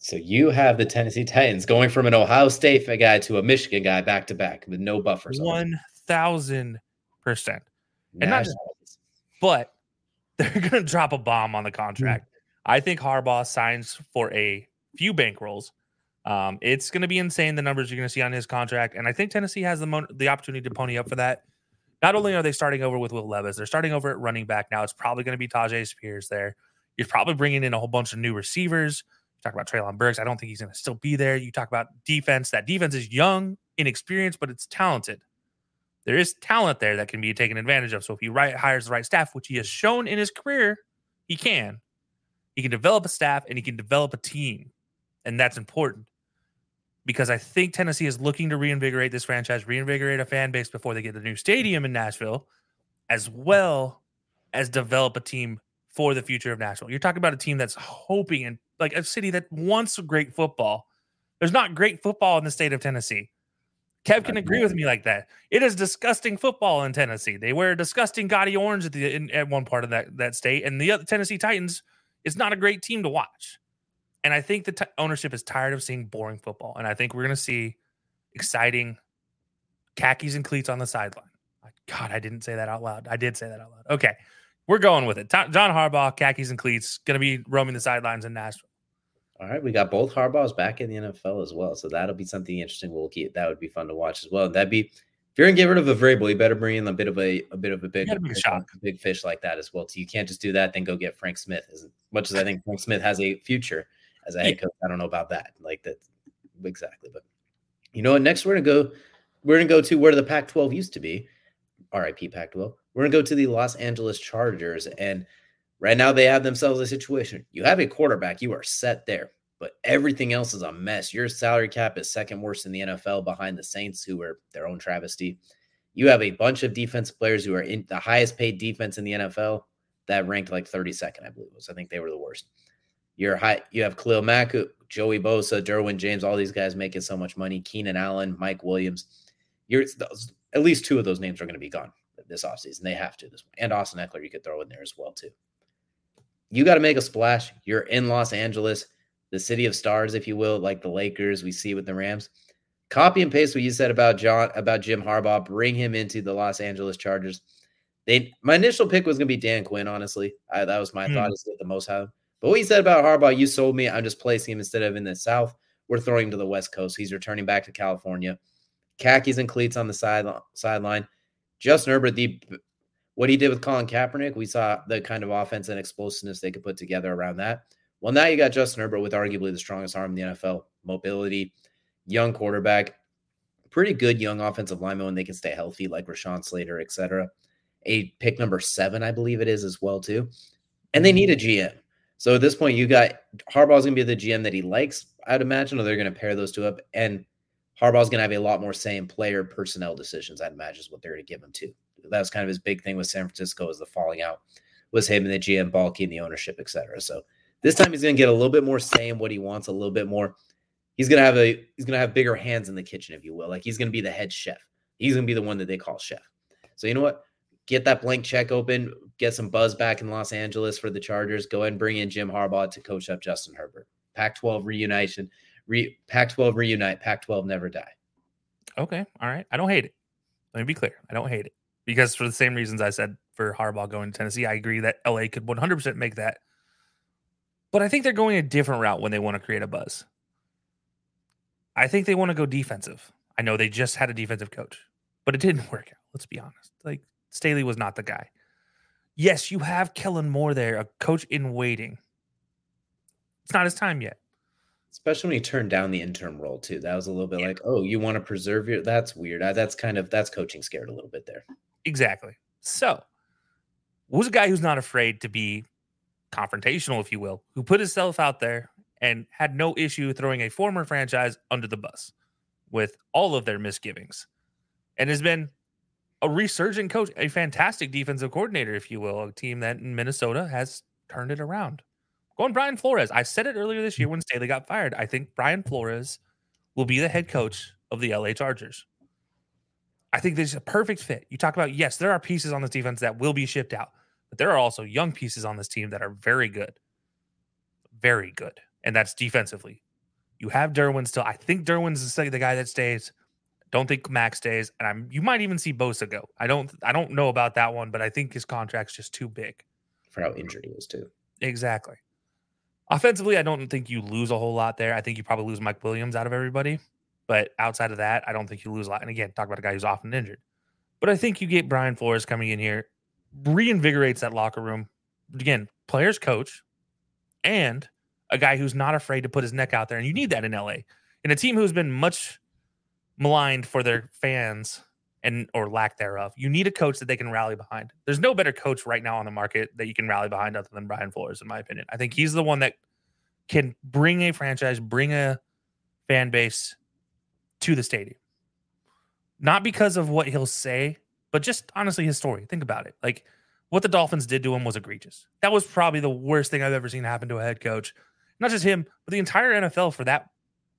So you have the Tennessee Titans going from an Ohio State guy to a Michigan guy back to back with no buffers. One thousand percent. And not just, but they're going to drop a bomb on the contract. Mm-hmm. I think Harbaugh signs for a few bankrolls um, it's going to be insane the numbers you're going to see on his contract, and I think Tennessee has the mo- the opportunity to pony up for that. Not only are they starting over with Will Levis, they're starting over at running back now. It's probably going to be Tyjae Spears there. You're probably bringing in a whole bunch of new receivers. You talk about Treylon Burks. I don't think he's going to still be there. You talk about defense. That defense is young inexperienced, but it's talented. There is talent there that can be taken advantage of. So if he right, hires the right staff, which he has shown in his career, he can. He can develop a staff and he can develop a team, and that's important because I think Tennessee is looking to reinvigorate this franchise, reinvigorate a fan base before they get the new stadium in Nashville, as well as develop a team for the future of Nashville. You're talking about a team that's hoping and like a city that wants great football. There's not great football in the state of Tennessee. Kev can agree with me like that. It is disgusting football in Tennessee. They wear disgusting gaudy orange at the in, at one part of that that state, and the other Tennessee Titans is not a great team to watch. And I think the t- ownership is tired of seeing boring football, and I think we're going to see exciting khakis and cleats on the sideline. God, I didn't say that out loud. I did say that out loud. Okay, we're going with it. John Harbaugh, khakis and cleats, going to be roaming the sidelines in Nashville. All right, we got both Harbaughs back in the NFL as well, so that'll be something interesting. We'll keep that would be fun to watch as well. That'd be if you're gonna get rid of a Vrabel, you better bring in a bit of a a bit of a big, big, a big fish like that as well. So you can't just do that, then go get Frank Smith. As much as I think Frank Smith has a future as a head coach, I don't know about that. Like that exactly, but you know what? Next, we're gonna go. We're gonna go to where the Pac-12 used to be. RIP Pac-12. We're gonna go to the Los Angeles Chargers, and right now they have themselves a situation. You have a quarterback, you are set there, but everything else is a mess. Your salary cap is second worst in the NFL behind the Saints, who are their own travesty. You have a bunch of defense players who are in the highest paid defense in the NFL that ranked like 32nd, I believe was. I think they were the worst. You're high. You have Khalil Mack, Joey Bosa, Derwin James, all these guys making so much money. Keenan Allen, Mike Williams. You're at least two of those names are going to be gone this offseason. They have to this one. And Austin Ekeler, you could throw in there as well, too. You got to make a splash. You're in Los Angeles, the city of stars, if you will, like the Lakers we see with the Rams. Copy and paste what you said about John about Jim Harbaugh. Bring him into the Los Angeles Chargers. They my initial pick was gonna be Dan Quinn, honestly. I, that was my mm. thought is the most high. But what you said about Harbaugh, you sold me. I'm just placing him instead of in the South. We're throwing him to the West Coast. He's returning back to California. Khakis and cleats on the side sideline. Justin Herbert, the what he did with Colin Kaepernick, we saw the kind of offense and explosiveness they could put together around that. Well, now you got Justin Herbert with arguably the strongest arm in the NFL, mobility, young quarterback, pretty good young offensive lineman when they can stay healthy, like Rashawn Slater, etc. A pick number seven, I believe it is as well too. And they need a mm-hmm. GM. So at this point, you got Harbaugh's gonna be the GM that he likes, I'd imagine, or they're gonna pair those two up. And Harbaugh's going to have a lot more say in player personnel decisions, I'd imagine, is what they're going to give him too. That was kind of his big thing with San Francisco was the falling out was him and the GM Baalke and the ownership, et cetera. So this time he's going to get a little bit more say in what he wants, a little bit more. He's going to have a he's going to have bigger hands in the kitchen, if you will. Like he's going to be the head chef. He's going to be the one that they call chef. So you know what? Get that blank check open, get some buzz back in Los Angeles for the Chargers. Go ahead and bring in Jim Harbaugh to coach up Justin Herbert. Pac-12 reunition Re, Pac-12 reunite. Pac-12 never die. Okay, all right. I don't hate it. Let me be clear. I don't hate it because for the same reasons I said for Harbaugh going to Tennessee, I agree that LA could 100% make that. But I think they're going a different route when they want to create a buzz. I think they want to go defensive. I know they just had a defensive coach, but it didn't work out. Let's be honest. Like Staley was not the guy. Yes, you have Kellen Moore there, a coach in waiting. It's not his time yet especially when he turned down the interim role too. That was a little bit yeah. like, oh, you want to preserve your. That's weird. I, that's kind of that's coaching scared a little bit there. Exactly. So, was a guy who's not afraid to be confrontational, if you will, who put himself out there and had no issue throwing a former franchise under the bus with all of their misgivings, and has been a resurgent coach, a fantastic defensive coordinator, if you will, a team that in Minnesota has turned it around. Going Brian Flores. I said it earlier this year mm. when Staley got fired. I think Brian Flores will be the head coach of the LA Chargers. I think this is a perfect fit. You talk about, yes, there are pieces on this defense that will be shipped out, but there are also young pieces on this team that are very good. Very good. And that's defensively. You have Derwin still. I think Derwin's the, the guy that stays. Don't think Max stays. And I'm you might even see Bosa go. I don't I don't know about that one, but I think his contract's just too big. For how injured he was too. Exactly. Offensively, I don't think you lose a whole lot there. I think you probably lose Mike Williams out of everybody. But outside of that, I don't think you lose a lot. And again, talk about a guy who's often injured. But I think you get Brian Flores coming in here, reinvigorates that locker room. Again, players coach and a guy who's not afraid to put his neck out there. And you need that in LA. In a team who's been much maligned for their fans and or lack thereof. You need a coach that they can rally behind. There's no better coach right now on the market that you can rally behind other than Brian Flores, in my opinion. I think he's the one that can bring a franchise, bring a fan base to the stadium. Not because of what he'll say, but just honestly his story. Think about it. Like what the Dolphins did to him was egregious. That was probably the worst thing I've ever seen happen to a head coach. Not just him, but the entire NFL for that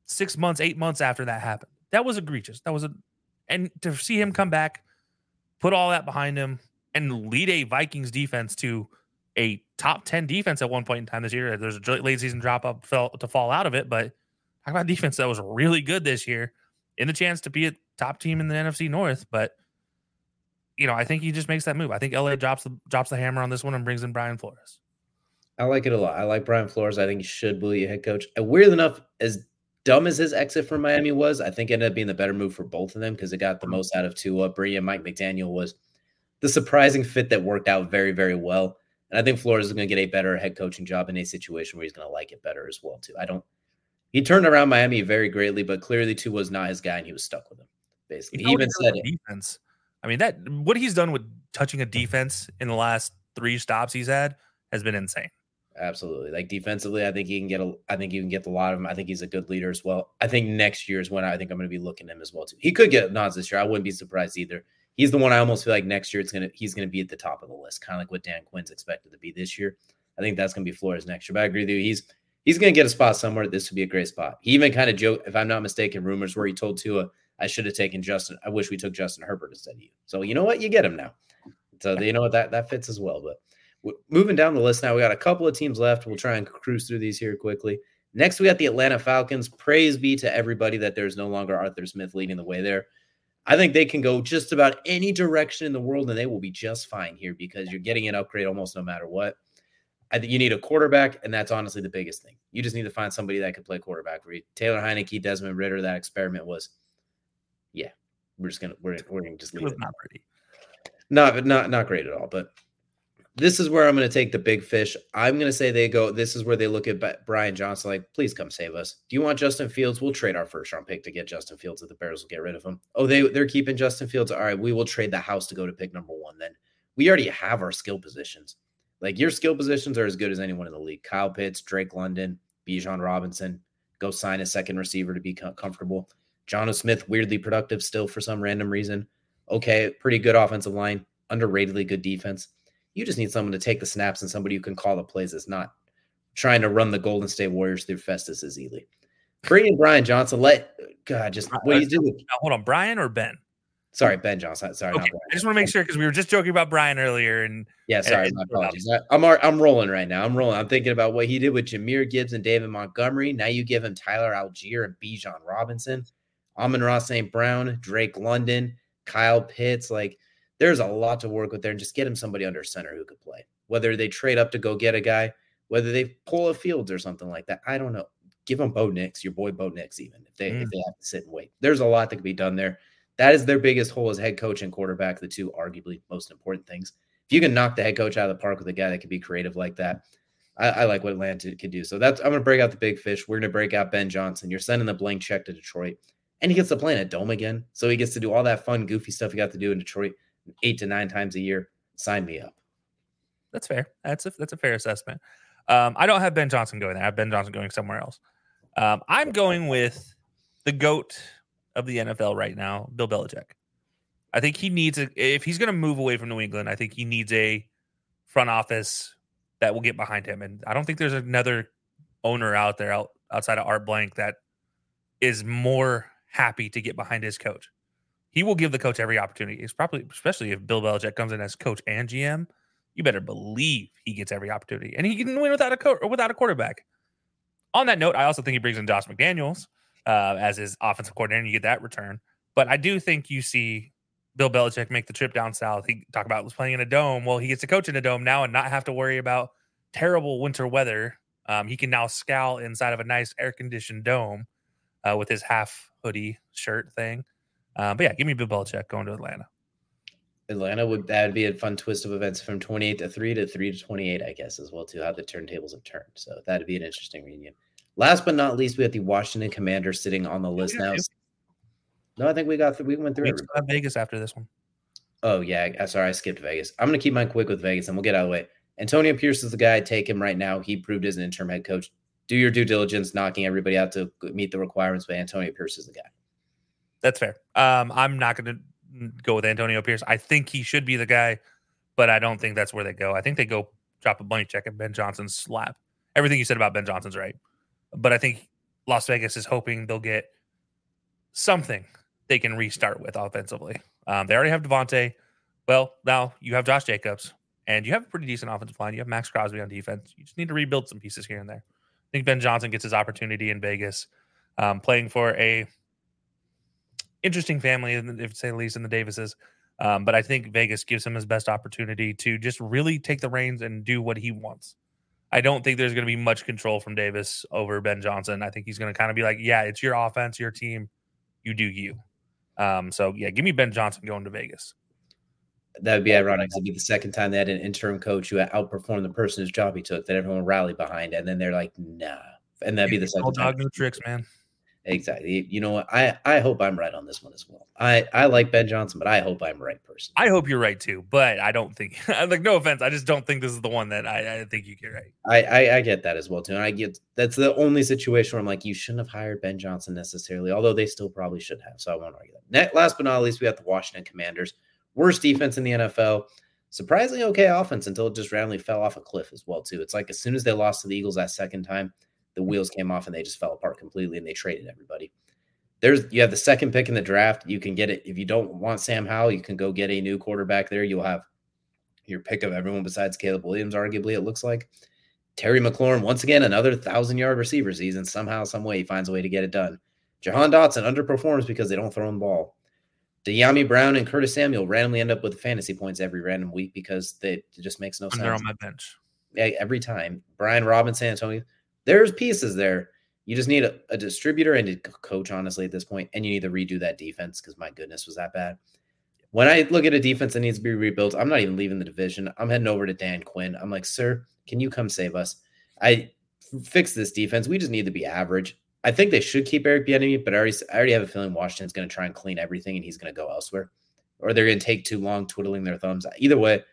six months, eight months after that happened. That was egregious. That was a, and to see him come back, put all that behind him, and lead a Vikings defense to a top 10 defense at one point in time this year. There's a late season drop up fell, to fall out of it, but talk about defense that was really good this year in the chance to be a top team in the NFC North. But you know, I think he just makes that move. I think LA drops the drops the hammer on this one and brings in Brian Flores. I like it a lot. I like Brian Flores. I think he should be a head coach. And weird enough, as dumb as his exit from Miami was, I think it ended up being the better move for both of them because it got the mm-hmm. most out of Tua. Bree and Mike McDaniel was the surprising fit that worked out very, very well. And I think Flores is going to get a better head coaching job in a situation where he's going to like it better as well, too. I don't. He turned around Miami very greatly, but clearly Tua was not his guy, and he was stuck with him. Basically, he even said it. Defense. I mean that what he's done with touching a defense in the last three stops he's had has been insane. Absolutely. Like defensively, I think he can get a I think you can get a lot of him. I think he's a good leader as well. I think next year is when I think I'm going to be looking at him as well too. He could get nods this year. I wouldn't be surprised either. He's the one I almost feel like next year it's gonna he's gonna be at the top of the list, kind of like what Dan Quinn's expected to be this year. I think that's gonna be Flores next year. But I agree with you. He's he's gonna get a spot somewhere. This would be a great spot. He even kind of joked, if I'm not mistaken, rumors where he told Tua I should have taken Justin. I wish we took Justin Herbert instead of you. So you know what? You get him now. So you know what that that fits as well. But w- moving down the list now, we got a couple of teams left. We'll try and cruise through these here quickly. Next, we got the Atlanta Falcons. Praise be to everybody that there's no longer Arthur Smith leading the way there. I think they can go just about any direction in the world and they will be just fine here because you're getting an upgrade almost no matter what. I think you need a quarterback, and that's honestly the biggest thing. You just need to find somebody that can play quarterback for you. Taylor Heinicke, Desmond Ridder, that experiment was yeah, we're just gonna we're we're gonna just leave it. Not pretty. Not not not great at all. But this is where I'm gonna take the big fish. I'm gonna say they go. This is where they look at Brian Johnson like, please come save us. Do you want Justin Fields? We'll trade our first round pick to get Justin Fields if the Bears will get rid of him. Oh, they they're keeping Justin Fields. All right, we will trade the house to go to pick number one. Then we already have our skill positions. Like your skill positions are as good as anyone in the league. Kyle Pitts, Drake London, Bijan Robinson. Go sign a second receiver to be comfortable. Jonnu Smith, weirdly productive still for some random reason. Okay, pretty good offensive line, underratedly good defense. You just need someone to take the snaps and somebody who can call the plays that's not trying to run the Golden State Warriors through Festus Ezeli. Bring in Brian Johnson. Let God just uh, what do you uh, do? Uh, hold on, Brian or Ben? Sorry, Ben Johnson. Sorry, okay. I just want to make sure because we were just joking about Brian earlier, and yeah, sorry, and, my apologies. I'm I'm rolling right now. I'm rolling. I'm thinking about what he did with Jahmyr Gibbs and David Montgomery. Now you give him Tyler Allgeier and Bijan Robinson. Amon-Ra St. Brown, Drake London, Kyle Pitts. Like there's a lot to work with there and just get him somebody under center who could play. Whether they trade up to go get a guy, whether they pull a Fields or something like that. I don't know. Give them Bo Nix, your boy Bo Nix, even if they mm. if they have to sit and wait. There's a lot that could be done there. That is their biggest hole as head coach and quarterback, the two arguably most important things. If you can knock the head coach out of the park with a guy that can be creative like that, I, I like what Atlanta could do. So that's I'm gonna break out the big fish. We're gonna break out Ben Johnson. You're sending the blank check to Detroit and he gets to play in a dome again. So he gets to do all that fun, goofy stuff he got to do in Detroit eight to nine times a year. Sign me up. That's fair. That's a that's a fair assessment. Um, I don't have Ben Johnson going there. I have Ben Johnson going somewhere else. Um, I'm going with the goat of the NFL right now, Bill Belichick. I think he needs a if he's going to move away from New England. I think he needs a front office that will get behind him. And I don't think there's another owner out there out, outside of Art Blank that is more happy to get behind his coach. He will give the coach every opportunity. It's probably, especially if Bill Belichick comes in as coach and GM, you better believe he gets every opportunity, and he can win without a coach or without a quarterback. On that note, I also think he brings in Josh McDaniels uh, as his offensive coordinator, and you get that return. But I do think you see Bill Belichick make the trip down south. He talk about was playing in a dome. Well, he gets to coach in a dome now and not have to worry about terrible winter weather. Um, he can now scowl inside of a nice air conditioned dome uh, with his half hoodie shirt thing. Uh, but yeah, give me Bill Belichick going to Atlanta. Atlanta would that would be a fun twist of events from 28 to 3 to 3 to 28, I guess, as well, too, how the turntables have turned. So that'd be an interesting reunion. Last but not least, we have the Washington Commander sitting on the list now. No, I think we got we went through We everybody. still have Vegas after this one. Oh yeah, sorry, I skipped Vegas. I'm gonna keep mine quick with Vegas, and we'll get out of the way. Antonio Pierce is the guy. Take him right now. He proved as an interim head coach. Do your due diligence, knocking everybody out to meet the requirements. But Antonio Pierce is the guy. That's fair. Um, I'm not going to go with Antonio Pierce. I think he should be the guy, but I don't think that's where they go. I think they go drop a bunny check at Ben Johnson's lap. Everything you said about Ben Johnson's right, but I think Las Vegas is hoping they'll get something they can restart with offensively. Um, they already have Davante. Well, now you have Josh Jacobs, and you have a pretty decent offensive line. You have Maxx Crosby on defense. You just need to rebuild some pieces here and there. I think Ben Johnson gets his opportunity in Vegas, um, playing for a interesting family, if say the least, in the Davises. Um, but I think Vegas gives him his best opportunity to just really take the reins and do what he wants. I don't think there's going to be much control from Davis over Ben Johnson. I think he's going to kind of be like, yeah, it's your offense, your team, you do you. Um, so yeah, give me Ben Johnson going to Vegas. That would be ironic. It'd be the second time they had an interim coach who outperformed the person whose job he took that everyone rallied behind, and then they're like, "Nah," and that'd be the second time. dog, new tricks, man. Exactly. You know what? I I hope I'm right on this one as well. I I like Ben Johnson, but I hope I'm right person. I hope you're right too, but I don't think. like, no offense, I just don't think this is the one that I, I think you get right. I, I I get that as well too. And I get that's the only situation where I'm like, you shouldn't have hired Ben Johnson necessarily, although they still probably should have. So I won't argue that. Net, last but not least, we got the Washington Commanders, worst defense in the NFL. Surprisingly okay offense until it just randomly fell off a cliff as well too. It's like as soon as they lost to the Eagles that second time, the wheels came off and they just fell apart completely and they traded everybody. There's you have the second pick in the draft. You can get it if you don't want Sam Howell, you can go get a new quarterback there. You'll have your pick of everyone besides Caleb Williams, arguably, it looks like. Terry McLaurin, once again, another thousand yard receiver season. Somehow, some way, he finds a way to get it done. Jahan Dotson underperforms because they don't throw him the ball. Dyami Brown and Curtis Samuel randomly end up with fantasy points every random week because they, it just makes no And they're on my bench. Yeah, every time. Brian Robinson, Antonio, there's pieces there. You just need a, a distributor and a coach, honestly, at this point, and you need to redo that defense because my goodness, was that bad. When I look at a defense that needs to be rebuilt, I'm not even leaving the division. I'm heading over to Dan Quinn. I'm like, sir, can you come save us? I fix this defense. We just need to be average. I think they should keep Eric Bieniemy, but I already, I already have a feeling Washington's going to try and clean everything, and he's going to go elsewhere, or they're going to take too long twiddling their thumbs. Either way,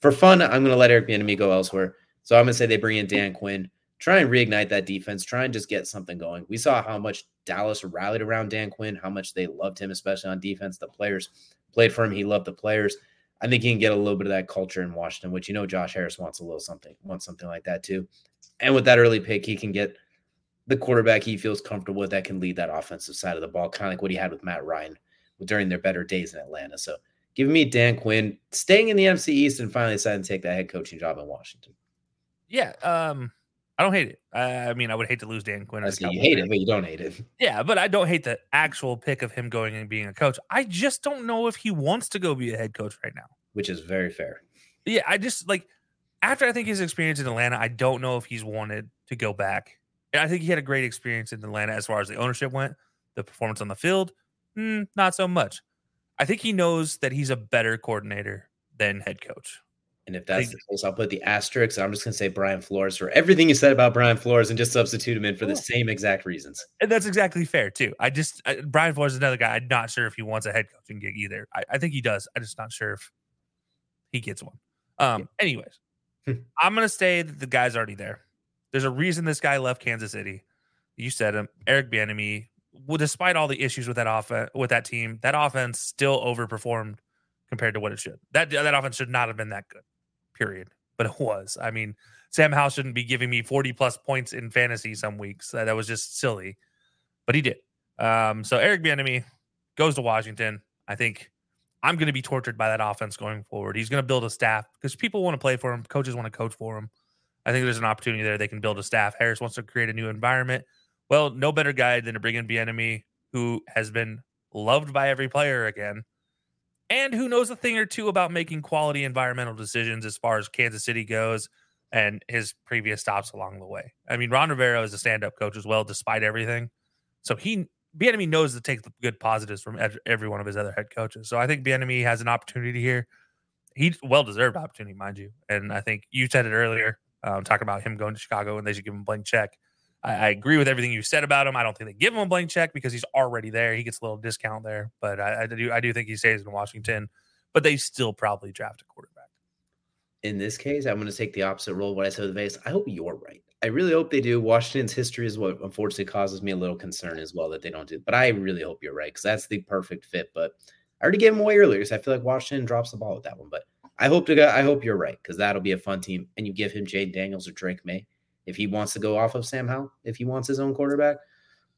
for fun, I'm going to let Eric Bieniemy go elsewhere. So I'm going to say they bring in Dan Quinn, try and reignite that defense, try and just get something going. We saw how much Dallas rallied around Dan Quinn, how much they loved him, especially on defense. The players played for him. He loved the players. I think he can get a little bit of that culture in Washington, which you know Josh Harris wants a little something, wants something like that too. And with that early pick, he can get the quarterback he feels comfortable with that can lead that offensive side of the ball, kind of like what he had with Matt Ryan during their better days in Atlanta. So give me Dan Quinn staying in the NFC East and finally deciding to take that head coaching job in Washington. Yeah, um, I don't hate it. I, I mean, I would hate to lose Dan Quinn. I see you hate fan. it, but you don't hate it. Yeah, but I don't hate the actual pick of him going and being a coach. I just don't know if he wants to go be a head coach right now. which is very fair. Yeah, I just like after I think his experience in Atlanta, I don't know if he's wanted to go back. And I think he had a great experience in Atlanta as far as the ownership went, the performance on the field, mm, not so much. I think he knows that he's a better coordinator than head coach. And if that's the case, I'll put the asterisk. I'm just going to say Brian Flores for everything you said about Brian Flores and just substitute him in for the same exact reasons. And that's exactly fair too. I just I, Brian Flores is another guy. I'm not sure if he wants a head coaching gig either. I, I think he does. I'm just not sure if he gets one. Um. Anyways, Hmm. I'm gonna say that the guy's already there. There's a reason this guy left Kansas City. You said him, Eric Bieniemy. Well, despite all the issues with that offense, with that team, that offense still overperformed compared to what it should. That that offense should not have been that good. Period. But it was. I mean, Sam Howell shouldn't be giving me 40 plus points in fantasy some weeks. That, that was just silly, but he did. Um, so Eric Bieniemy goes to Washington. I think I'm going to be tortured by that offense going forward. He's going to build a staff because people want to play for him. Coaches want to coach for him. I think there's an opportunity there. They can build a staff. Harris wants to create a new environment. Well, no better guy than to bring in Bieniemy, who has been loved by every player again, and who knows a thing or two about making quality environmental decisions as far as Kansas City goes and his previous stops along the way. I mean, Ron Rivera is a stand-up coach as well, despite everything. So he Bieniemy knows to take the good positives from every one of his other head coaches. So I think Bieniemy has an opportunity here. He well deserved opportunity, mind you. And I think you said it earlier, um, talking about him going to Chicago and they should give him a blank check. I, I, agree with everything you said about him. I don't think they give him a blank check because he's already there. He gets a little discount there, but I, I do I do think he stays in Washington. But they still probably draft a quarterback. In this case, I'm going to take the opposite role. What I said with Vegas, I hope you're right. I really hope they do. Washington's history is what unfortunately causes me a little concern as well that they don't do. But I really hope you're right because that's the perfect fit. But I already gave him away earlier so I feel like Washington drops the ball with that one. But I hope to. I hope you're right because that'll be a fun team. And you give him Jayden Daniels or Drake Maye if he wants to go off of Sam Howell, if he wants his own quarterback.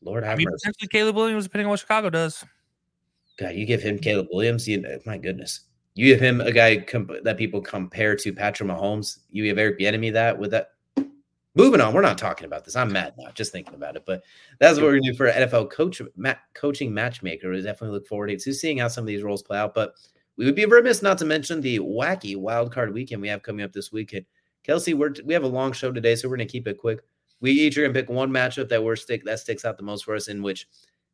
Lord have I mean, mercy. potentially Caleb Williams, depending on what Chicago does. God, you give him Caleb Williams. You, my goodness, you give him a guy comp- that people compare to Patrick Mahomes. You give Eric Bieniemy that with that. Moving on, we're not talking about this. I'm mad now just thinking about it. But that's what we're gonna do for NFL coach coaching matchmaker. We definitely look forward to seeing how some of these roles play out. But we would be remiss not to mention the wacky wild card weekend we have coming up this weekend. Kelsey, we're we have a long show today, so we're gonna keep it quick. We each are gonna pick one matchup that we're stick that sticks out the most for us, in which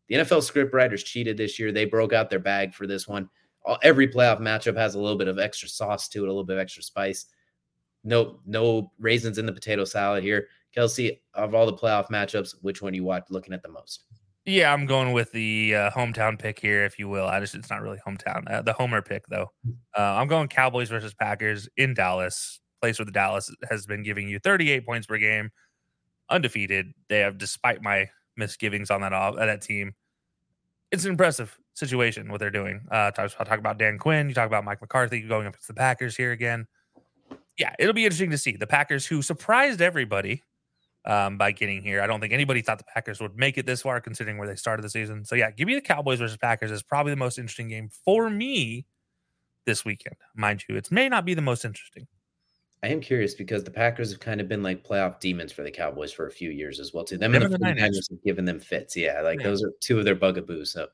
the NFL script writers cheated this year. They broke out their bag for this one. All, every playoff matchup has a little bit of extra sauce to it, a little bit of extra spice. No, no raisins in the potato salad here. Kelsey, of all the playoff matchups, which one you watch looking at the most? Yeah, I'm going with the uh, hometown pick here, if you will. I just it's not really hometown. Uh, the homer pick though. Hmm. Uh, I'm going Cowboys versus Packers in Dallas, place where the Dallas has been giving you 38 points per game, undefeated. They have, despite my misgivings on that off that team, it's an impressive situation what they're doing. Uh, talk, talk about Dan Quinn. You talk about Mike McCarthy going up against the Packers here again. Yeah, it'll be interesting to see the Packers who surprised everybody um, by getting here. I don't think anybody thought the Packers would make it this far, considering where they started the season. So yeah, give me the Cowboys versus Packers is probably the most interesting game for me this weekend. Mind you, it may not be the most interesting. I am curious because the Packers have kind of been like playoff demons for the Cowboys for a few years as well too. Them and the, the Niners have given them fits. Yeah, like yeah. those are two of their bugaboos. So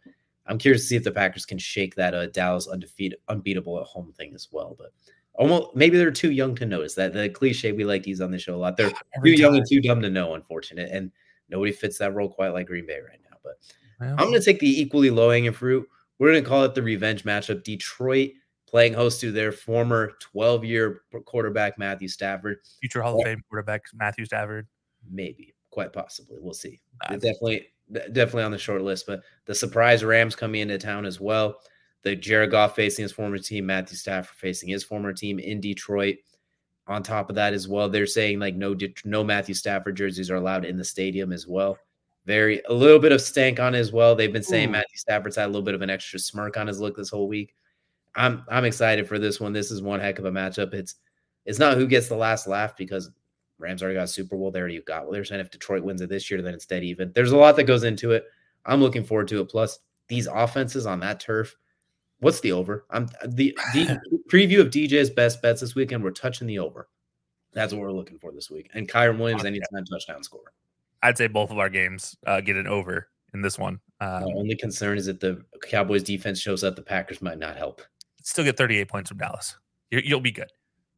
I'm curious to see if the Packers can shake that uh, Dallas undefeated, unbeatable at home thing as well. But almost maybe they're too young to notice that the cliche we like to use on the show a lot. They're Every too time. young and too dumb to know, unfortunate, and nobody fits that role quite like Green Bay right now. But well, I'm going to take the equally low hanging fruit. We're going to call it the revenge matchup. Detroit playing host to their former 12 year quarterback Matthew Stafford, future Hall of Fame quarterback Matthew Stafford. Maybe, quite possibly. We'll see. definitely, definitely on the short list. But the surprise Rams coming into town as well the Jared Goff facing his former team, Matthew Stafford facing his former team in Detroit. On top of that, as well, they're saying like no no Matthew Stafford jerseys are allowed in the stadium as well. Very a little bit of stank on as well. They've been saying Ooh. Matthew Stafford's had a little bit of an extra smirk on his look this whole week. I'm I'm excited for this one. This is one heck of a matchup. It's it's not who gets the last laugh because Rams already got Super Bowl. They already got. Well, they're saying if Detroit wins it this year, then it's dead even. There's a lot that goes into it. I'm looking forward to it. Plus, these offenses on that turf What's the over? I'm the, the preview of DJ's best bets this weekend. We're touching the over. That's what we're looking for this week. And Kyren Williams anytime touchdown score. I'd say both of our games uh, get an over in this one. Um, the only concern is that the Cowboys defense shows up, the Packers might not help. Still get 38 points from Dallas. you will be good.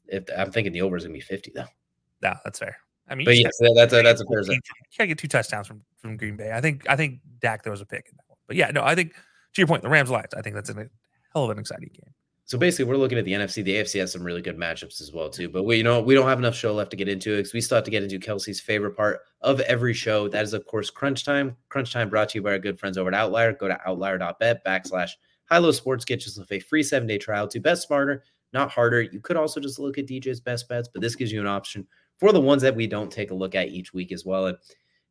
If I'm thinking the over is gonna be 50 though. Yeah, that's fair. I mean, but yes, that's a, that's a fair. You gotta get two touchdowns from from Green Bay. I think I think Dak throws a pick in that one. But yeah, no, I think to your point, the Rams Lions. I think that's a hell of an exciting game. So basically, we're looking at the NFC. The AFC has some really good matchups as well, too. But we, you know, we don't have enough show left to get into it because we still have to get into Kelsey's favorite part of every show. That is, of course, Crunch Time. Crunch Time brought to you by our good friends over at Outlier. Go to outlier.bet backslash high low sports. Get yourself a free seven day trial to bet smarter, not harder. You could also just look at DJ's best bets, but this gives you an option for the ones that we don't take a look at each week as well. And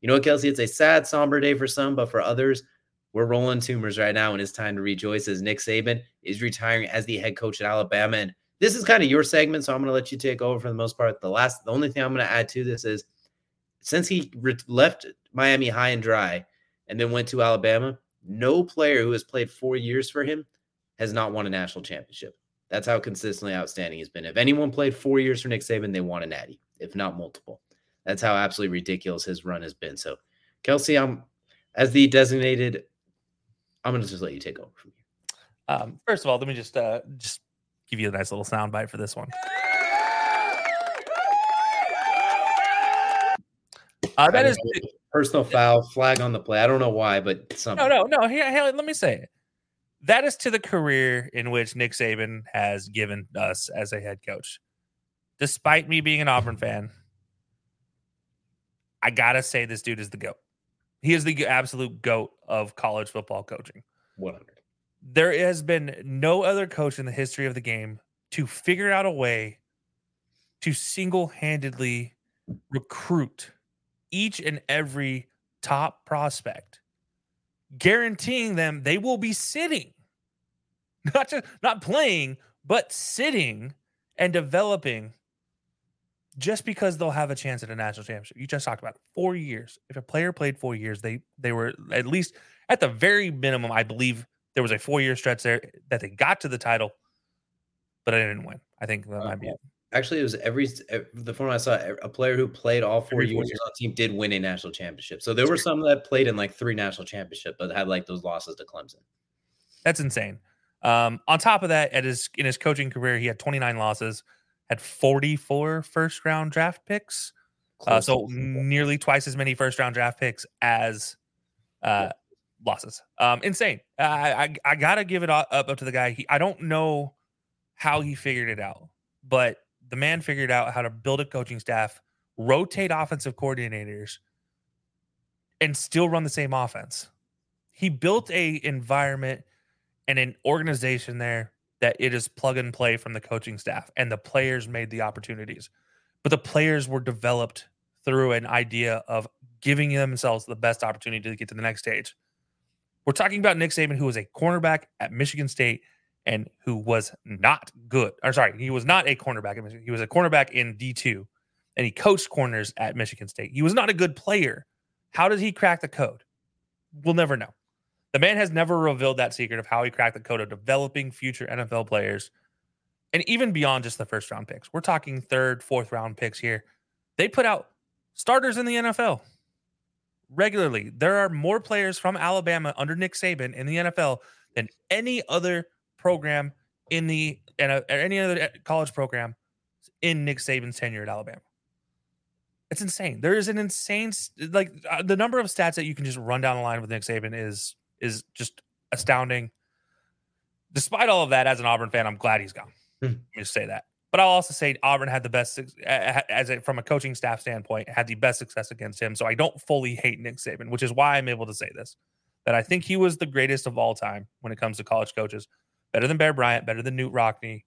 you know what, Kelsey? It's a sad, somber day for some, but for others, we're rolling Toomer's right now, and it's time to rejoice as Nick Saban is retiring as the head coach at Alabama. And this is kind of your segment, so I'm going to let you take over for the most part. The last, the only thing I'm going to add to this is since he re- left Miami high and dry and then went to Alabama, no player who has played four years for him has not won a national championship. That's how consistently outstanding he's been. If anyone played four years for Nick Saban, they won a natty, if not multiple. That's how absolutely ridiculous his run has been. So, Kelsey, I'm as the designated I'm going to just let you take over from here. Um, first of all, let me just uh, just give you a nice little sound bite for this one. Uh, that is personal foul flag on the play. I don't know why, but something. No, no, no. Here, here, let me say it. That is to the career in which Nick Saban has given us as a head coach. Despite me being an Auburn fan, I gotta say this dude is the goat. He is the absolute goat of college football coaching. 100. There has been no other coach in the history of the game to figure out a way to single-handedly recruit each and every top prospect, guaranteeing them they will be sitting, not just not playing, but sitting and developing just because they'll have a chance at a national championship. You just talked about it. four years. If a player played four years, they they were at least at the very minimum. I believe there was a four year stretch there that they got to the title, but I didn't win. I think that might be it. Actually, it was every the form I saw. A player who played all four years, years on the team did win a national championship. So there were some that played in like three national championships, but had like those losses to Clemson. That's insane. Um, on top of that, at his in his coaching career, he had 29 losses had 44 first round draft picks. Uh, so nearly twice as many first round draft picks as uh, losses. Um, insane. I, I, I gotta give it up, up to the guy. He, I don't know how he figured it out, but the man figured out how to build a coaching staff, rotate offensive coordinators, and still run the same offense. He built a environment and an organization there that it is plug and play from the coaching staff and the players made the opportunities. But the players were developed through an idea of giving themselves the best opportunity to get to the next stage. We're talking about Nick Saban, who was a cornerback at Michigan State and who was not good. Or sorry, he was not a cornerback at Michigan. He was a cornerback in D2 and he coached corners at Michigan State. He was not a good player. How did he crack the code? We'll never know. The man has never revealed that secret of how he cracked the code of developing future NFL players. And even beyond just the first round picks, we're talking third, fourth round picks here. They put out starters in the NFL regularly. There are more players from Alabama under Nick Saban in the NFL than any other program in the and any other eh, college program in Nick Saban's tenure at Alabama. It's insane. There is an insane like uh, the number of stats that you can just run down the line with Nick Saban is is just astounding. Despite all of that, as an Auburn fan, I'm glad he's gone. Hmm. Let me just say that. But I'll also say Auburn had the best, as a, from a coaching staff standpoint, had the best success against him. So I don't fully hate Nick Saban, which is why I'm able to say this. That I think he was the greatest of all time when it comes to college coaches. Better than Bear Bryant, better than Knute Rockne.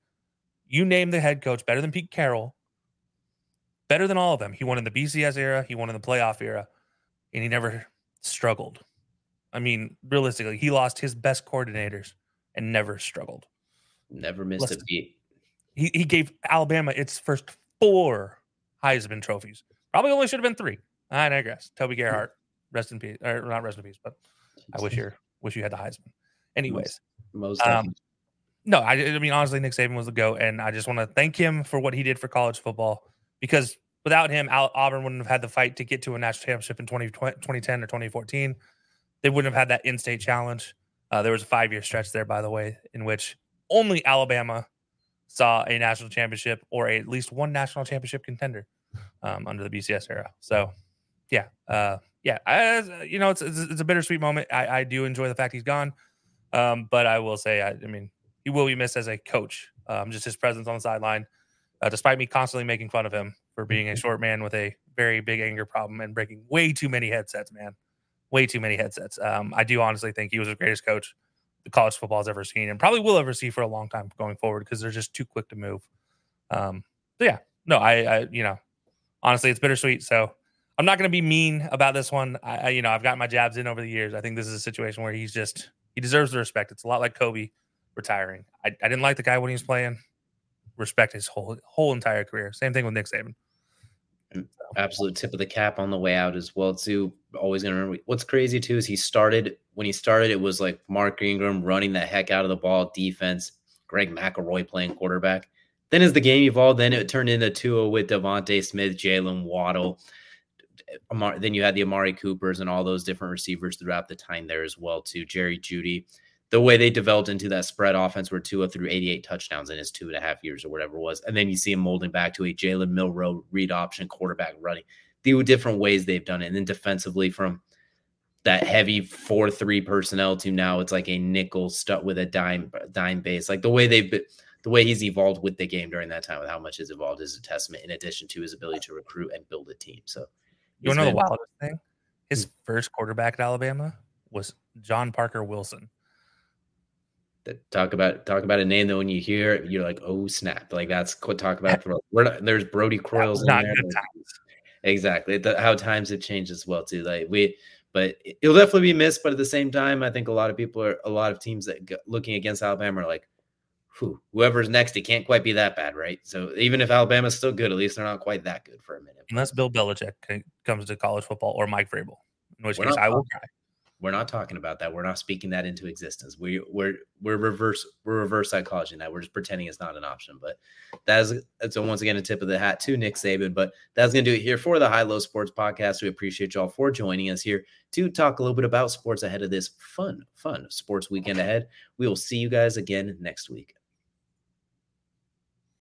You name the head coach, better than Pete Carroll, better than all of them. He won in the BCS era, he won in the playoff era, and he never struggled. I mean, realistically, he lost his best coordinators and never struggled. Never missed a beat. He, he gave Alabama its first four Heisman trophies. Probably only should have been three. I digress. Toby Gerhart, rest in peace, or not rest in peace, but I wish you wish you had the Heisman. Anyways, most, most um, no, I, I mean honestly, Nick Saban was the go, and I just want to thank him for what he did for college football because without him, Auburn wouldn't have had the fight to get to a national championship in 20, 2010 or 2014 they wouldn't have had that in-state challenge. Uh, there was a five-year stretch there, by the way, in which only Alabama saw a national championship or a, at least one national championship contender um, under the BCS era. So, yeah, uh, yeah, I, you know, it's, it's, it's a bittersweet moment. I, I, do enjoy the fact he's gone, um, but I will say, I, I, mean, he will be missed as a coach. Um, just his presence on the sideline, uh, despite me constantly making fun of him for being a mm-hmm. short man with a very big anger problem and breaking way too many headsets, man way too many headsets. Um, I do honestly think he was the greatest coach the college football has ever seen and probably will ever see for a long time going forward because they're just too quick to move. Um, so yeah, no, I, I, you know, honestly, it's bittersweet. So I'm not going to be mean about this one. I, I, you know, I've got my jabs in over the years. I think this is a situation where he's just, he deserves the respect. It's a lot like Kobe retiring. I, I didn't like the guy when he was playing. Respect his whole, whole entire career. Same thing with Nick Saban absolute tip of the cap on the way out as well too. Always gonna remember. What's crazy too is he started when he started. It was like Mark Ingram running the heck out of the ball, defense. Greg McElroy playing quarterback. Then as the game evolved, then it turned into Tua with DeVonta Smith, Jaylen Waddle. then you had the Amari Coopers and all those different receivers throughout the time there as well too. Jerry Jeudy the way they developed into that spread offense where Tua threw 88 touchdowns in his two and a half years or whatever it was. And then you see him molding back to a Jalen Milroe read option quarterback running. The different ways they've done it. And then defensively from that heavy 4-3 personnel to now it's like a nickel stuck with a dime dime base. Like the way they've been the way he's evolved with the game during that time with how much has evolved is a testament in addition to his ability to recruit and build a team. So You know the wildest thing? His first quarterback at Alabama was John Parker Wilson. Talk about talk about a name that when you hear it, you're like, oh snap! Like that's what talk about. We're not, there's Brodie Croyles in there. Exactly. The, how times have changed as well too. Like we, but it'll definitely be missed. But at the same time, I think a lot of people are a lot of teams that go, looking against Alabama are like, who whoever's next, it can't quite be that bad, right? So even if Alabama's still good, at least they're not quite that good for a minute. Unless Bill Belichick comes to college football or Mike Vrabel, in which We're case I will cry. We're not talking about that. We're not speaking that into existence. We we're we're reverse we're reverse psychology now. We're just pretending it's not an option. But that is that's once again a tip of the hat to Nick Saban. But that's gonna do it here for the High Low Sports Podcast. We appreciate y'all for joining us here to talk a little bit about sports ahead of this fun, fun sports weekend ahead. We will see you guys again next week.